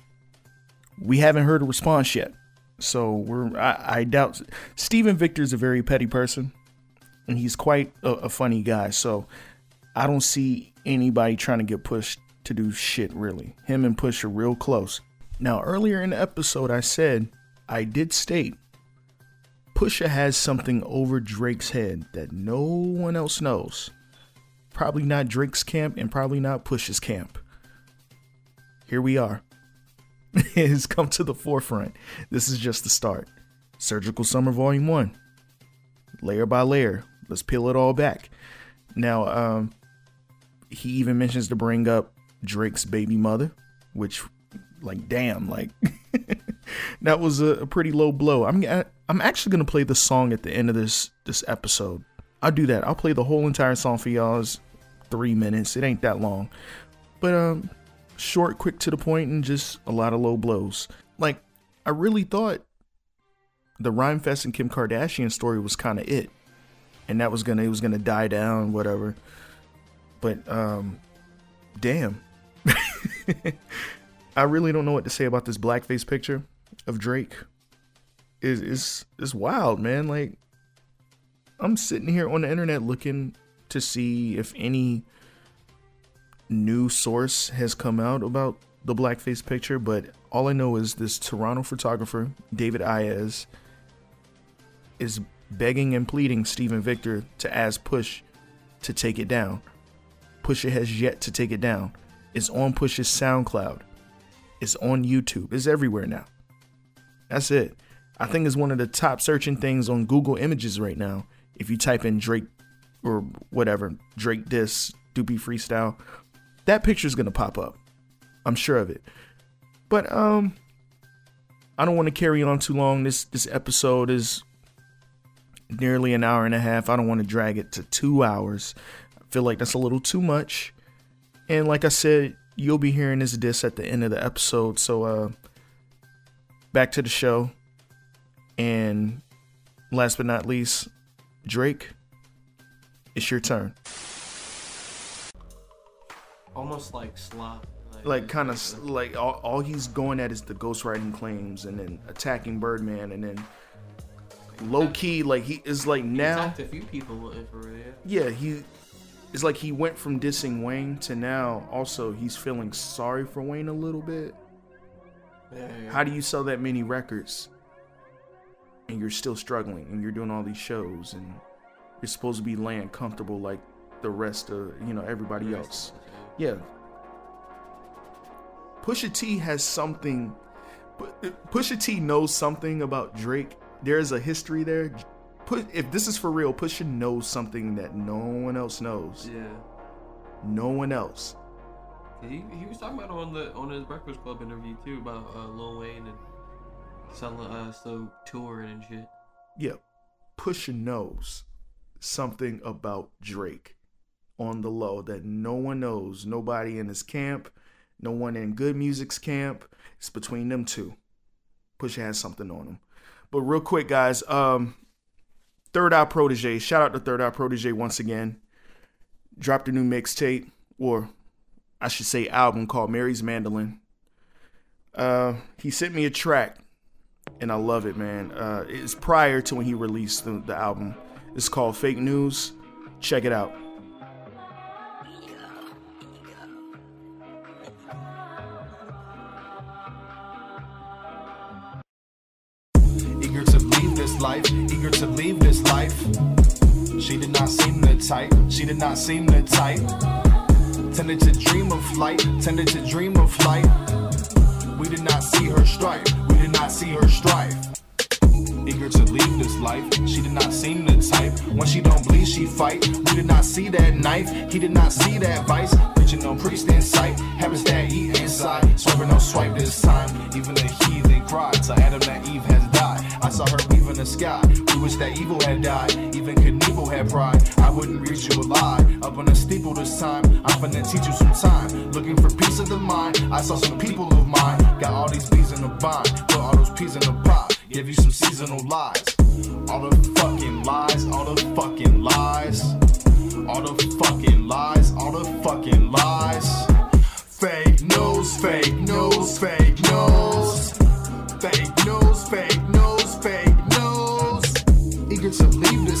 We haven't heard a response yet, so we're I, I doubt Steven Victor is a very petty person, and he's quite a, a funny guy. So I don't see anybody trying to get pushed to do shit really. Him and Push are real close. Now, earlier in the episode, I said I did state Pusha has something over Drake's head that no one else knows. Probably not Drake's camp and probably not Pusha's camp. Here we are. it has come to the forefront. This is just the start. Surgical Summer Volume 1. Layer by layer. Let's peel it all back. Now, um, he even mentions to bring up Drake's baby mother, which, like, damn, like, that was a, a, pretty low blow. I'm, I'm actually gonna play the song at the end of this this episode. I'll do that. I'll play the whole entire song for y'all. It's three minutes. It ain't that long, but um, short, quick to the point, and just a lot of low blows. Like I really thought the Rhymefest and Kim Kardashian story was kind of it, and that was gonna it was gonna die down, whatever. But um, damn. I really don't know what to say about this blackface picture of Drake is is is wild, man. Like I'm sitting here on the internet looking to see if any new source has come out about the blackface picture, but all I know is this Toronto photographer, David Ayez, is begging and pleading Steven Victor to ask Push to take it down. Pusha has yet to take it down. It's on Push's SoundCloud. It's on YouTube. It's everywhere now. That's it. I think it's one of the top searching things on Google Images right now. If you type in Drake or whatever, Drake this, Doopy freestyle, that picture is gonna pop up. I'm sure of it. But um I don't want to carry on too long. This this episode is nearly an hour and a half. I don't want to drag it to two hours. Feel like that's a little too much. And like I said, you'll be hearing this diss at the end of the episode. So uh back to the show. And last but not least, Drake, it's your turn. Almost like slop. Like, like kind of like all, all he's going at is the ghostwriting claims and then attacking Birdman and then low key like he is like now. Attacked a few people. Yeah, he it's like he went from dissing Wayne to now also he's feeling sorry for Wayne a little bit. Yeah. How do you sell that many records and you're still struggling and you're doing all these shows and you're supposed to be laying comfortable like the rest of you know everybody else. Yeah. Pusha T has something. Pusha T knows something about Drake. There's a history there. Put if this is for real, Pusha knows something that no one else knows. Yeah. No one else. He, he was talking about on the on his Breakfast Club interview too about uh, Lil Wayne and selling uh so touring and shit. Yeah, Pusha knows something about Drake on the low that no one knows. Nobody in his camp, no one in G.O.O.D. Music's camp. It's between them two. Pusha has something on him. But real quick, guys, um, Third Eye Protege. Shout out to Third Eye Protege once again. Dropped a new mixtape, or I should say album called Mary's Mandolin. Uh, he sent me a track and I love it, man. Uh, it's prior to when he released the, the album. It's called Fake News. Check it out. eager to leave this life, type, she did not seem the type. Tended to dream of flight, tended to dream of flight. We did not see her strife, we did not see her strife. Eager to leave this life, she did not seem the type. When she don't bleed, she fight. We did not see that knife, he did not see that vice. Preaching no priest in sight, habits that eat inside. Swerving no swipe this time, even the heathen cried. To Adam that Eve saw her weave in the sky. We wish that evil had died. Even Knievel had pride. I wouldn't read you a lie. Up on the steeple this time. I'm finna teach you some time. Looking for peace of the mind. I saw some people of mine. Got all these bees in the bind. Put all those peas in the pot. Give you some seasonal lies. All the fucking lies. All the fucking lies. All the fucking lies. All the fucking lies. Fake news, fake news, fake news. Fake news, fake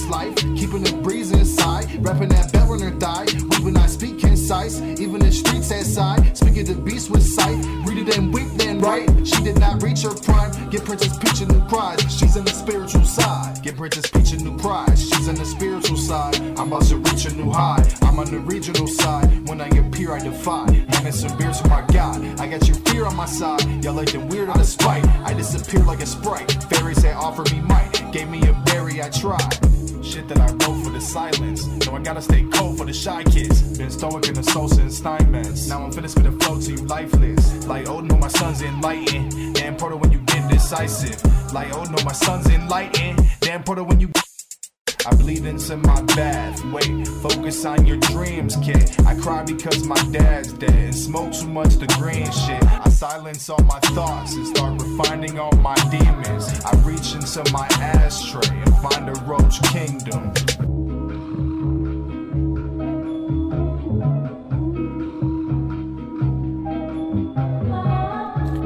this life, keeping the breeze inside. Rapping that bell on her thigh. We will not speak concise, even the streets outside. Speaking the beast with sight. Read it and weep, then right. She did not reach her prime. Get Princess Peach a new prize. She's in the spiritual side. Get Princess Peach a new prize. She's in the spiritual side. I'm about to reach a new high. I'm on the regional side. When I appear, I defy. Handing some beer to my God. I got your fear on my side. Y'all like the weird out of spite. I disappear like a sprite. Fairies that offer me might. Gave me a berry, I tried. Shit that I wrote for the silence. No, I gotta stay cold for the shy kids. Been stoic in the Sosa and Steinmetz. Now I'm finna spit a flow to you lifeless. Like Odin, know my son's enlightened. Damn proto when you get decisive. Like Odin, know my son's enlightened. Damn proto when you I bleed into my bath. Wait, focus on your dreams, kid. I cry because my dad's dead smoke too much the green shit. Silence all my thoughts and start refining all my demons. I reach into my ashtray and find a roach kingdom.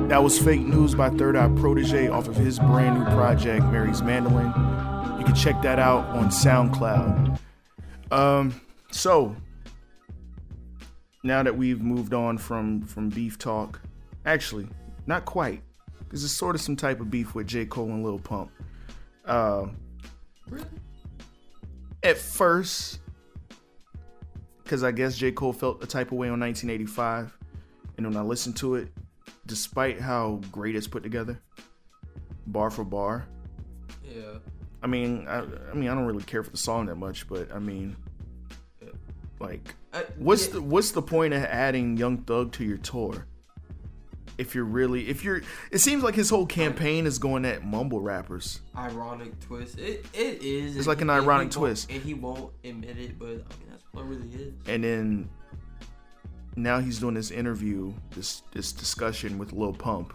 That was Fake News by Third Eye Protege off of his brand new project, Mary's Mandolin. You can check that out on SoundCloud. Um, so now that we've moved on from from beef talk, actually, not quite, This is sort of some type of beef with J. Cole and Lil Pump. Uh, At first, because I guess J. Cole felt the type of way on 1985, and when I listened to it, despite how great it's put together, bar for bar. Yeah. I mean, I, I mean, I don't really care for the song that much, but I mean, like, I, what's yeah, the what's the point of adding Young Thug to your tour? If you're really, if you're, it seems like his whole campaign is going at mumble rappers. ironic twist? It it is. It's like an ironic twist. and he won't admit it. But I mean, that's what it really is. and then now he's doing this interview, this this discussion with Lil Pump.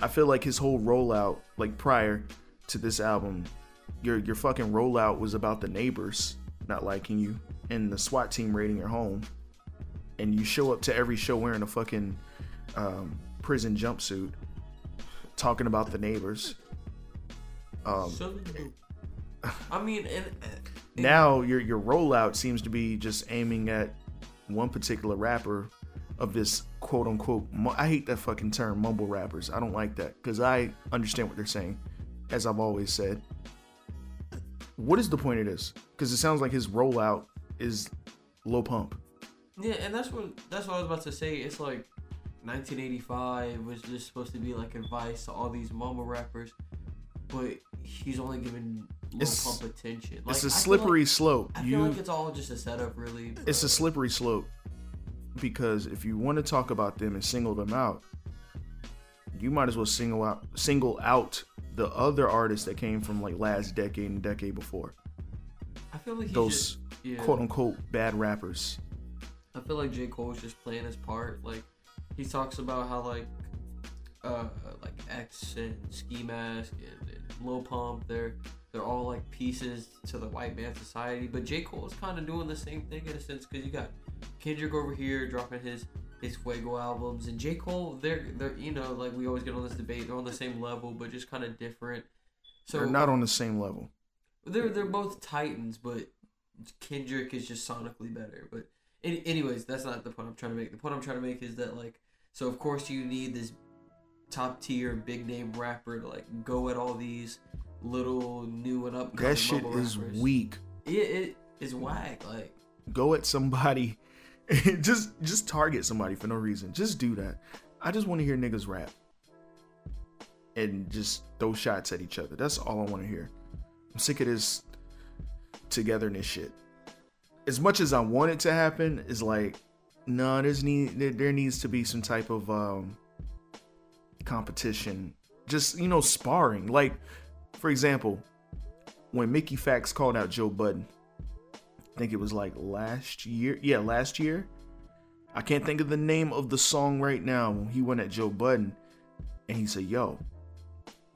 I feel like his whole rollout, like prior to this album, your your fucking rollout was about the neighbors not liking you and the SWAT team raiding your home, and you show up to every show wearing a fucking um, prison jumpsuit, talking about the neighbors. Um, So, I mean, and, and now your your rollout seems to be just aiming at one particular rapper of this quote unquote I hate that fucking term mumble rappers. I don't like that cuz I understand what they're saying as I've always said. What is the point of this? Cuz it sounds like his rollout is low pump. Yeah, and that's what that's what I was about to say. It's like 1985 was just supposed to be like advice to all these mama rappers, but he's only giving It's- Pump attention. it's Like, a I feel slippery like- slope. I you feel like it's all just a setup, really. it's a slippery slope because if you want to talk about them and single them out, you might as well single out single out the other artists that came from like last decade and decade before. I feel like Those just, yeah, quote unquote bad rappers. I feel like J Cole is just playing his part. Like he talks about how like uh like X and Ski Mask and, and Lil Pump, they're they're all like pieces to the white man society. But J Cole is kind of doing the same thing in a sense because you got Kendrick over here dropping his his Fuego albums and J Cole. They're they're you know like we always get on this debate. They're on the same level, but just kind of different. So They're not on the same level. they're they're both titans, but Kendrick is just sonically better. But any, anyways, that's not the point I'm trying to make. The point I'm trying to make is that like, so of course you need this top tier big name rapper to like go at all these little new and upcoming That shit is rappers. weak. It, it is whack. Like Go at somebody. just just target somebody for no reason. Just do that. I just want to hear niggas rap. And just throw shots at each other. That's all I want to hear. I'm sick of this togetherness shit. As much as I want it to happen, is like, no, there's need there, needs to be some type of um competition. Just, you know, sparring. Like, for example, when Mickey Factz called out Joe Budden, I think it was like last year. Yeah, last year. I can't think of the name of the song right now. When He went at Joe Budden and he said, Yo,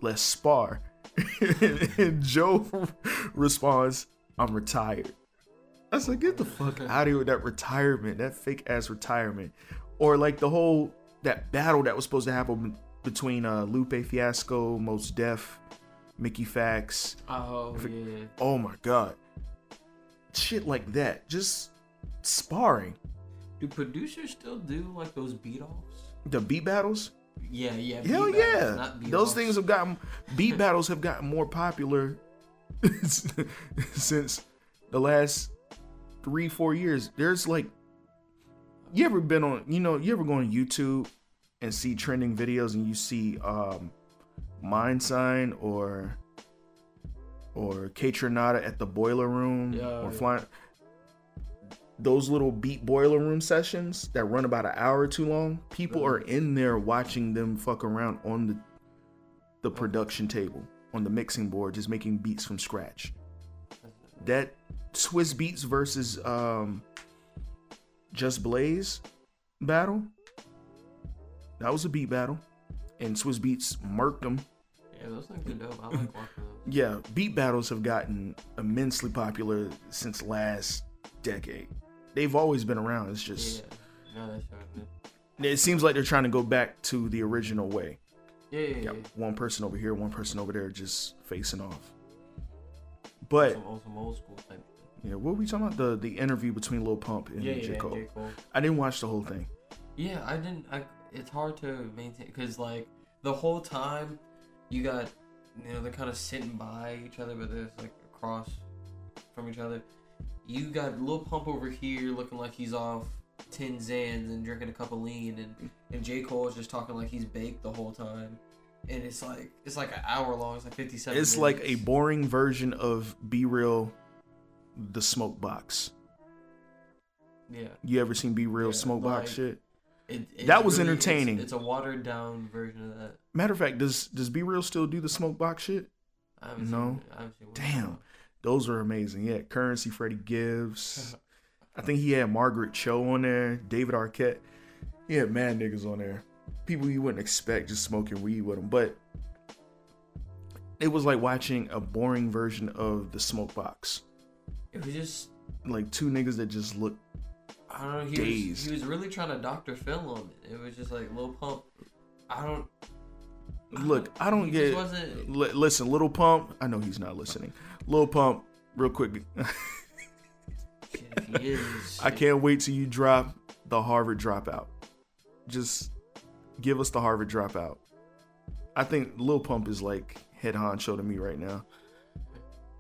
let's spar. and Joe responds, I'm retired. I said, like, get the fuck out of here with that retirement, that fake ass retirement. Or like the whole that battle that was supposed to happen between uh Lupe Fiasco, Mos Def, Mickey Factz. oh yeah, Oh my god. Shit like that. Just sparring. do producers still do like those beat offs? The beat battles? Yeah, yeah. Hell battles, yeah. beat Those things have gotten beat battles have gotten more popular since the last three, four years. There's like you ever been on you know, you ever go on YouTube and see trending videos and you see um Mndsgn or or Kaytranada at the boiler room Yeah, or yeah. flying those little beat boiler room sessions that run about an hour too long, people are in there watching them fuck around on the the production table, on the mixing board, just making beats from scratch. That Swizz Beatz versus um Just Blaze battle, that was a beat battle, and Swizz Beatz murked them. Yeah, those things are dope. I like watching those. Yeah, beat battles have gotten immensely popular since last decade. They've always been around. It's just Yeah, no, that's right, it seems like they're trying to go back to the original way. Yeah, yeah, yeah. One person over here, one person over there, just facing off. But Some, old- some old school type. Yeah, what were we talking about? The the interview between Lil Pump and Yeah, J yeah, Cole. J Cole. I didn't watch the whole thing. Yeah, I didn't. I. It's hard to maintain because like the whole time you got, you know, they're kind of sitting by each other, but there's like across from each other. You got Lil Pump over here looking like he's off ten Xans and drinking a cup of lean, and and J Cole is just talking like he's baked the whole time. And it's like it's like an hour long. It's like fifty seven. It's like a boring version of B-Real, the Smoke Box. yeah. You ever seen B-Real Yeah, Smoke Box like- shit? It, it's That was really- entertaining. It's, a watered down version of that. Matter of fact, does does B-Real still do the Smoke Box shit? I No. Seen, I seen. Damn, those are amazing. Yeah, Currency, Freddie Gibbs. I think he had Margaret Cho on there, David Arquette. He had mad niggas on there. People you wouldn't expect just smoking weed with him. But it was like watching a boring version of the Smoke Box. It was just Like two niggas that just look. I don't know. He was, Dazed. he was really trying to Dr. Phil on it. It was just like Lil Pump. I don't. Look, I don't get. Wasn't. Li- listen, Little Pump. I know he's not listening. Little Pump, real quick. Shit, if he is. I can't wait till you drop the Harvard dropout. Just give us the Harvard dropout. I think Lil Pump is like head honcho to me right now.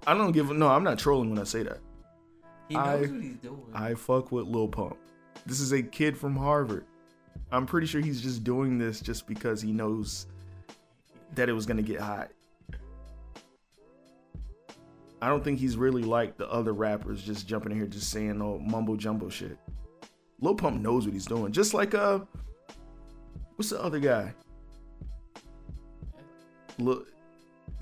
I don't give no. I'm not trolling when I say that. He knows I- what he's doing. I fuck with Lil Pump. This is a kid from Harvard. I'm pretty sure he's just doing this just because he knows that it was gonna get hot. I don't think he's really like the other rappers just jumping in here just saying no mumbo jumbo shit. Lil Pump knows what he's doing. Just like uh what's the other guy? Lil,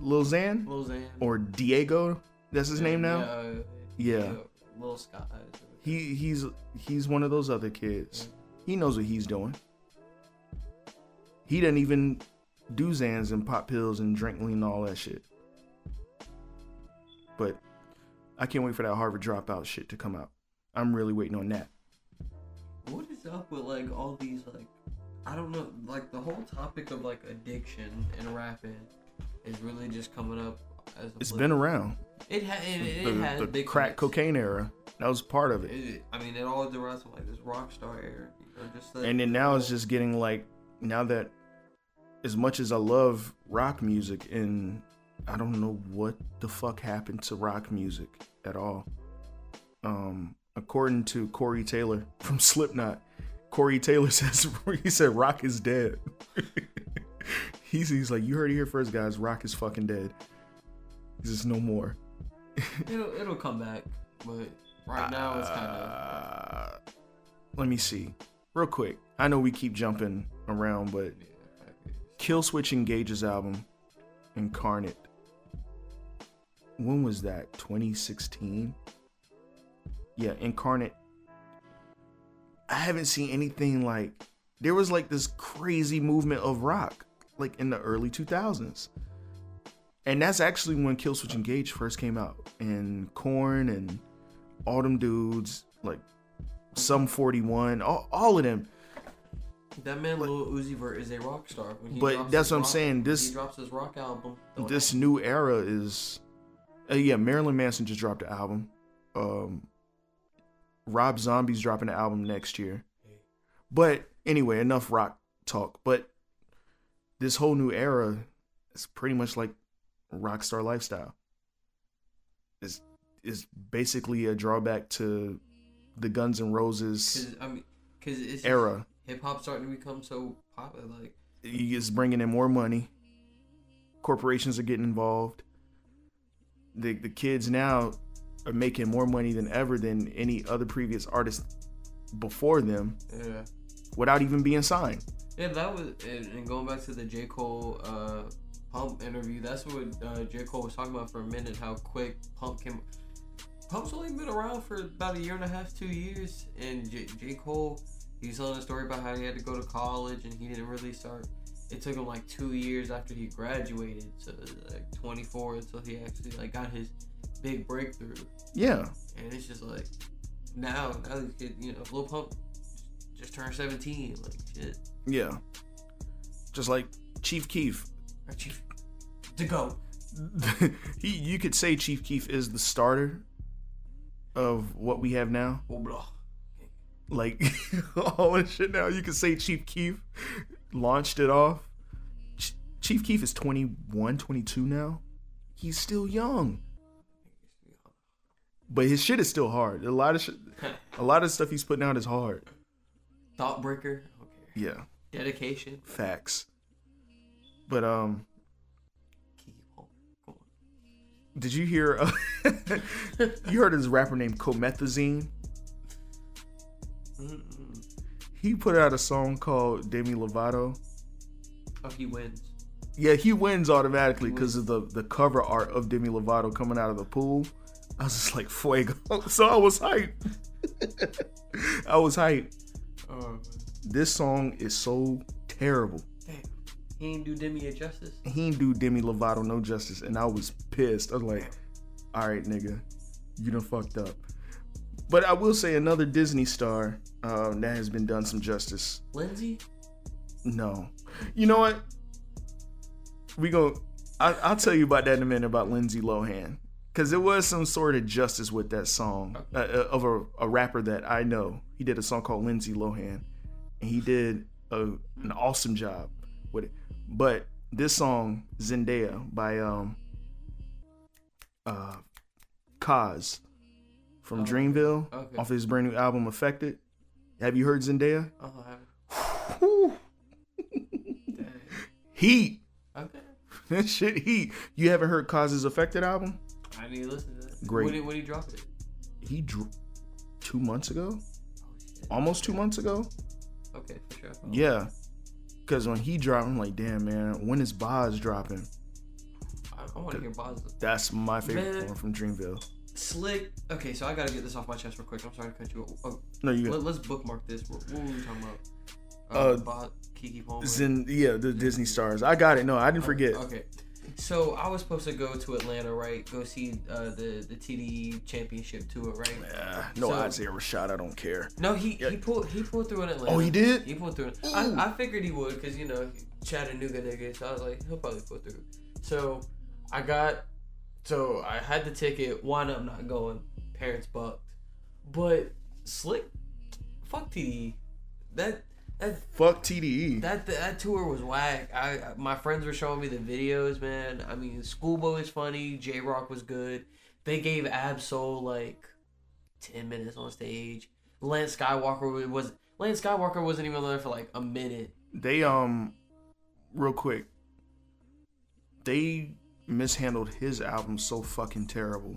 Lil Xan? Lil Xan. Or Diego? That's his name now? Yeah. uh, Yeah. Lil Scott. He he's he's one of those other kids. He knows what he's doing. He doesn't even do Xans and pop pills and drink lean and all that shit. But I can't wait for that Harvard dropout shit to come out. I'm really waiting on that. what is up with like all these like I don't know like the whole topic of like addiction and rapping is really just coming up as It's been around. it, ha- it, it, The, it has the big crack hits. cocaine era. That was part of it. It, I mean, it all derives from like this rock star era, you know, just like, And then now it's just getting like now that as much as I love rock music and I don't know what the fuck happened to rock music at all. Um according to Corey Taylor from Slipknot, Corey Taylor says he said rock is dead. He's he's like you heard it here first guys, rock is fucking dead. He's just no more. it'll it'll come back, but right now it's kind of Uh, let me see. Real quick. I know we keep jumping around, but Killswitch Engage's album, Incarnate. When was that? 2016? Yeah, Incarnate. I haven't seen anything like. There was like this crazy movement of rock, like in the early 2000s. And that's actually when Killswitch Engage first came out. And Korn and all them dudes, like Sum 41, all, all of them. that man Lil Uzi Vert is a rock star. When he But that's what I'm rock- saying, this- he drops his rock album. this new era is uh, yeah marilyn manson just dropped an album um rob zombie's dropping an album next year but anyway enough rock talk but this whole new era is pretty much like rock star lifestyle is is basically a drawback to the guns n' roses Cause I mean, cause it's era Hip hop starting to become so popular. Like it's bringing in more money. Corporations are getting involved. The the kids now are making more money than ever than any other previous artist before them yeah, without even being signed. Yeah. That was and, and going back to the J Cole uh, Pump interview. That's what uh, J Cole was talking about for a minute. How quick Pump came. Pump's only been around for about a year and a half, two years, and J, J. Cole, he's telling a story about how he had to go to college and he didn't really start. It took him like two years after he graduated, so like 24, until he actually like got his big breakthrough. Yeah, And it's just like now, now you know, Lil Pump just turned 17, like shit. Yeah. Just like Chief Keef. Or Chief, to go. he you could say Chief Keef is the starter of what we have now. Oh, blah. like all this shit now. You could say Chief Keef launched it off. Ch- Chief Keef is 21, 22 now. He's still young. But his shit is still hard. A lot of shit, a lot of stuff he's putting out is hard. Thot Breaker. Okay. Yeah, Dedication. facts. But um, Keke Palmer. Come on. did you hear? Uh, you heard of this rapper named Comethazine? Mm-mm. He put out a song called Demi Lovato. Oh, he wins. Yeah, he wins automatically because of the the cover art of Demi Lovato coming out of the pool. I was just like fuego. So I was hyped. I was hyped. Oh, This song is so terrible. damn. He ain't do Demi a justice. He ain't do Demi Lovato no justice, and I was pissed. I was like, "All right, nigga, you done fucked up." But I will say another Disney star um, that has been done some justice. Lindsay? No, you know what? We go. I, I'll tell you about that in a minute about Lindsay Lohan, because there was some sort of justice with that song uh, uh, of a, a rapper that I know. He did a song called Lindsay Lohan, he did a, an awesome job with it. But this song Zendaya by um uh Cozz from Dreamville okay. off his brand new album Effected. Have you heard Zendaya? Oh, I haven't. Whew. Heat. Okay. That shit heat. You haven't heard Cozz's Effected album? I need to listen to that. Great. When did, when did he drop it? He drew two months ago? Oh. Almost two months ago? Okay, for sure. Yeah. Cause when he dropped, I'm like, damn man, when is Bas dropping? I, I want to hear Bas. That's my favorite Man. one from Dreamville. Slick. Okay, so I gotta get this off my chest real quick. I'm sorry to cut you. off. Oh, No, you let, us bookmark this. What, what were we talking about? Uh, Bas, Keke Palmer. Zen, yeah, the Disney stars. I got it. No, I didn't forget. Okay. So I was supposed to go to Atlanta, right? Go see uh, the the TDE Championship tour, right? Uh, no So- Isaiah Rashad. I don't care. No, he, Yeah. he pulled he pulled through in Atlanta. Oh, he did? He pulled through. I, I figured he would because you know Chattanooga nigga. So I was like, he'll probably pull through. So I got so I had the ticket. Wound up not going. Parents bucked, but slick. Fuck TDE. That that Fuck TDE. that that tour was whack. I my friends were showing me the videos, man. I mean, Schoolboy is funny. Jay Rock was good. They gave Ab-Soul like ten minutes on stage. Lance Skiiiwalker was Lance Skiiiwalker wasn't even there for like a minute. they um, real quick. They mishandled his album so fucking terrible.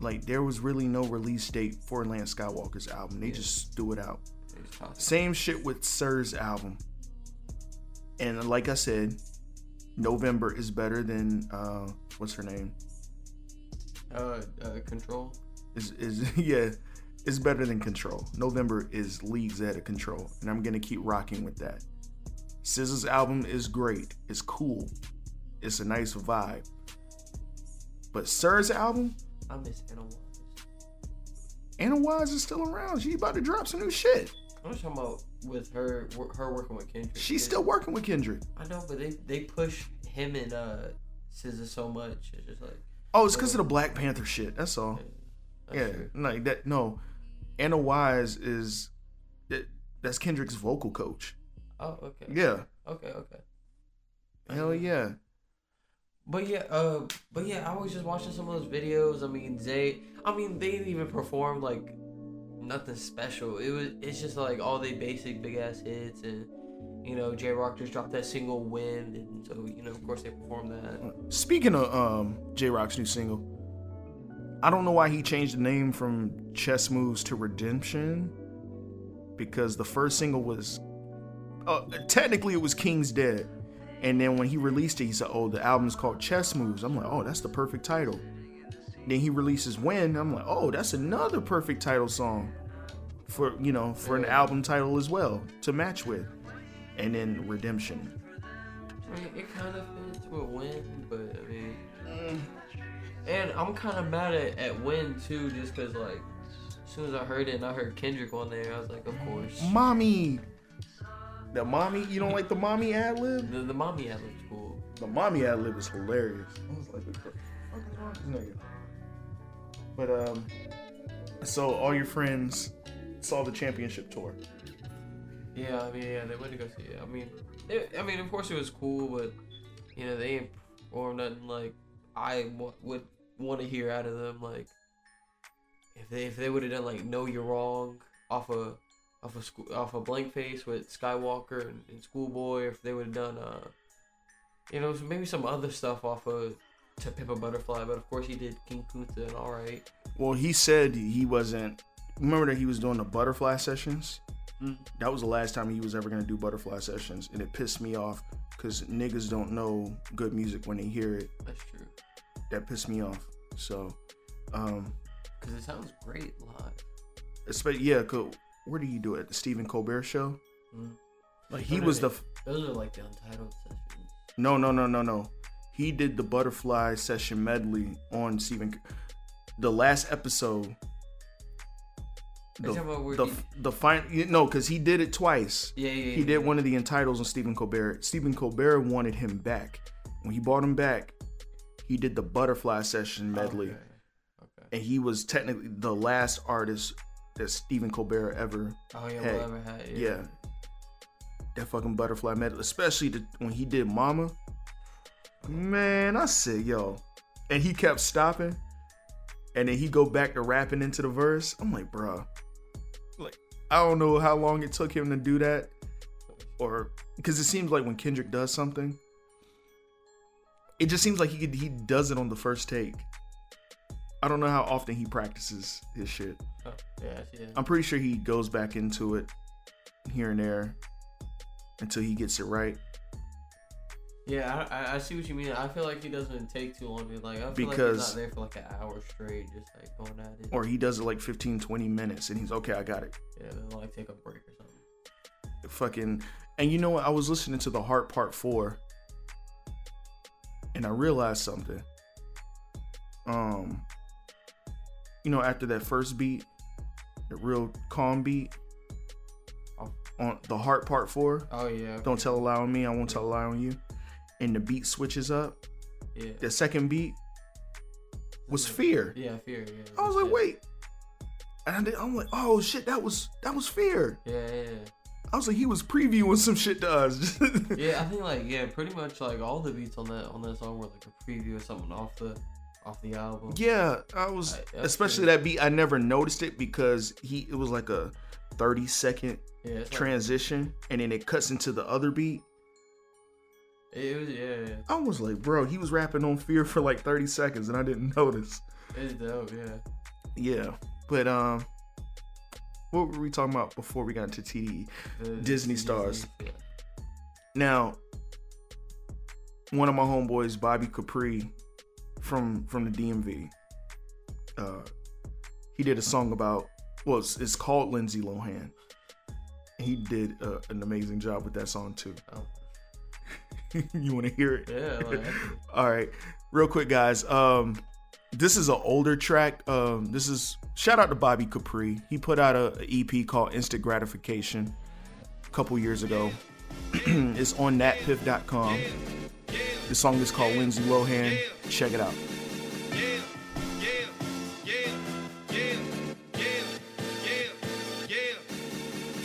Like there was really no release date for Lance Skiiiwalker's album. They just threw it out. They just tossed it. Same shit with SiR's album. And like I said, November is better than uh what's her name? Uh, uh, control. Is is yeah, it's better than Control. November is leagues ahead of Control, and I'm gonna keep rocking with that. SZA's album is great. It's cool. It's a nice vibe. But SiR's album, I miss Anna Wise. Anna Wise is still around. She about to drop some new shit. I'm just talking about with her her working with Kendrick. She's still working with Kendrick. I know, but they they push him and uh SZA so much. It's just like Oh, it's because of the Black Panther shit. That's all. that's yeah, like that. No, Anna Wise is that, that's Kendrick's vocal coach. Oh, okay. Yeah, Okay, okay. hell yeah. But yeah, uh, but yeah, I was just watching some of those videos. I mean, they, I mean, they didn't even perform like nothing special. It was. It's just like all the basic big ass hits, and you know, Jay Rock just dropped that single "Win," and so you know, of course, they performed that. Speaking of um Jay Rock's new single, I don't know why he changed the name from Chess Moves to Redemption, because the first single was, uh, technically it was King's Dead, and then when he released it, he said, "Oh, the album's called Chess Moves." I'm like, "Oh, that's the perfect title." Then he releases Win. I'm like, "Oh, that's another perfect title song for you know for an album title as well to match with." And then Redemption. I mean, it kind of fits with "Win," but I mean, and I'm kind of mad at at "Win" too, just cause like. As soon as I heard it and I heard Kendrick on there, I was like, of course. Mommy. The mommy, you don't like the mommy ad lib? The, the mommy ad looked cool. The mommy ad lib is hilarious. I was like, what the fuck is wrong with this nigga? But um, so all your friends saw the championship tour. Yeah, I mean, yeah, they went to go see it. I mean, it, I mean, of course it was cool, but you know, they ain't performed nothing like I w- would want to hear out of them. Like, if they if they would have done like "Know You're Wrong" off a off a school off a blank face with Skywalker and, and Schoolboy, if they would have done uh, you know, maybe some other stuff off of "To Pimp a Butterfly," but of course he did King Kunta and all right. Well, he said he wasn't. Remember that he was doing the butterfly sessions. Mm. That was the last time he was ever gonna do butterfly sessions, and it pissed me off because niggas don't know good music when they hear it. That's true, That pissed me off. So, um, because it sounds great live. especially yeah, 'cause where do you do it? The Stephen Colbert show. Mm. Like he was are the they? Those are like the untitled sessions. no no no no no. He did the butterfly session medley on Stephen. The last episode. Are you talking about where the he- the fine no because he did it twice. Yeah, yeah, He yeah. did one of the entitles on Stephen Colbert. Stephen Colbert wanted him back. When he brought him back, he did the butterfly session oh, medley, Okay. Okay. and he was technically the last artist that Stephen Colbert ever Oh yeah, Hey, whatever. Had, yeah. yeah. That fucking butterfly medley, especially the, when he did Mama. Man, I said, yo. And he kept stopping. And then he go back to rapping into the verse. I'm like, bruh. Like, I don't know how long it took him to do that. Or because it seems like when Kendrick does something, it just seems like he could, he does it on the first take. I don't know how often he practices his shit. Oh, yeah, that. I'm pretty sure he goes back into it here and there until he gets it right. Yeah, I, I, see what you mean. I feel like he doesn't take too long. To, like, I feel like he's not there for like an hour straight, just like going at it. Or he does it like 15, 20 minutes and he's okay, I got it. yeah, then like take a break or something. Fucking and you know what? I was listening to the Heart Part 4 and I realized something. Um, you know, after that first beat, the real calm beat on the heart part four. Oh yeah. Don't tell a lie on me. I won't tell a lie on you. And the beat switches up. Yeah. The second beat was fear. Yeah, fear. Yeah. I was like, yeah. wait. And I I'm like, oh shit, that was that was fear. Yeah, yeah, I was like, he was previewing some shit to us. yeah. I think like yeah, pretty much like all the beats on that on that song were like a preview of something off the off the album. yeah, I was that's especially that beat. I never noticed it because he it was like a 30 second Yeah, it's like- transition, and then it cuts into the other beat. It was yeah, yeah. I was like, bro, he was rapping on fear for like 30 seconds, and I didn't notice. It's dope. Yeah. Yeah, but um, what were we talking about before we got into TDE? The- Disney stars. Yeah. Now, one of my homeboys, Bobby Capri, from from the DMV, uh, he did a song about well, it's, it's called Lindsay Lohan. He did uh, an amazing job with that song too. Oh. you want to hear it? Yeah. Like, All right, real quick, guys. Um, this is an older track. Um, this is shout out to Bobby Capri. He put out a, a EP called Instant Gratification a couple years ago. it's on natpiff.com. The song is called Lindsay Lohan. Check it out.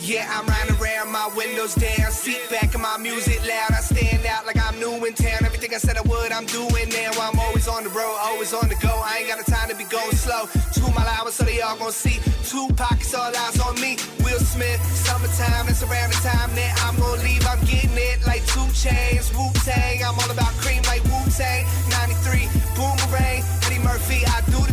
Yeah, I'm riding around, my windows down, seat back, and my music loud. I stand out like I'm new in town. Everything I said I would, I'm doing now. I'm always on the road, always on the go. I ain't got the time to be going slow. Two mile hours, so they all gonna see. Two pockets, all eyes on me. Will Smith, summertime, it's around the time that I'm gonna leave. I'm getting it like two chains, Wu Tang. I'm all about cream like Wu Tang. 93, Boomerang, Eddie Murphy, I do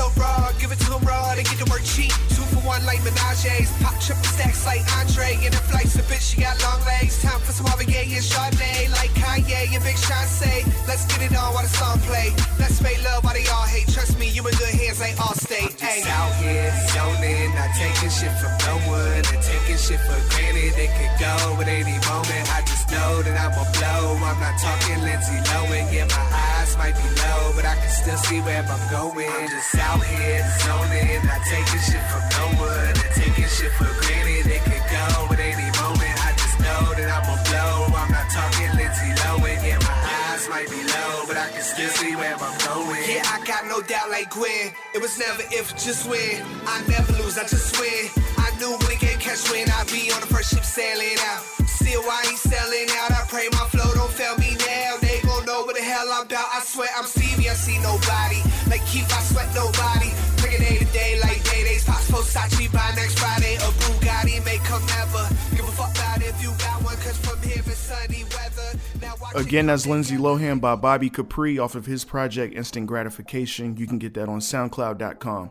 so raw, give it to him raw, they get the work cheap. Two for one like Menage's, pop triple stacks like Andre. In the flights, a bitch, she got long legs. Time for some Gaye and Chardonnay, like Kanye and Big Sean say. Let's get it on while the song play. Let's make love while they all hate. Trust me, you in good hands like Allstate. Hey. out here zoning, not taking shit from no one, and taking shit for granted. It could go at any moment. I just know that I'ma blow. I'm not talking Lindsay Lohan. Yeah, my eyes might be low, but I can still see where I'm going. I'm just out here zoning, not taking shit from no one, and taking shit for granted. It could go at any moment. I just know that I'ma blow. I'm not talking Lindsay Lohan. Yeah, my eyes might be low, but I can still see where I'm going. Yeah, I got no doubt like Gwen. It was never if, just when. I never lose, I just win. I knew when the game catch win, I'd be on the first ship sailing out. Still, I ain't selling out. I pray my flow don't fail me now. They gon' know what the hell I'm about. I swear I'm Stevie, I see nobody. Like Keith, I sweat nobody. Bring it day to day like day days. Pops Versace by next Friday. A Bugatti may come never. Give a fuck about if you got one, cause from here it's sunny weather. Now watch it Again, that's Lindsay Lohan by Bobby Capri off of his project Instant Gratification. You can get that on SoundCloud.com.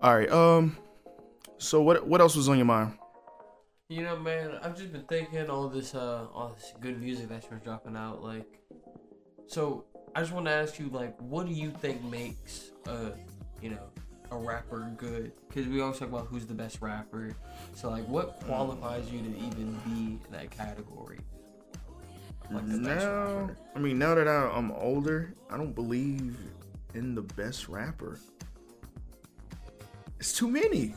All right. Um. So what what else was on your mind? You know, man, I've just been thinking all this, uh, all this good music that you're dropping out. Like, so I just want to ask you, like, what do you think makes a, you know, a rapper good? Because we always talk about who's the best rapper. So, like, what mm. qualifies you to even be in that category? Like Now. I mean, now that I, I'm older, I don't believe in the best rapper. It's too many.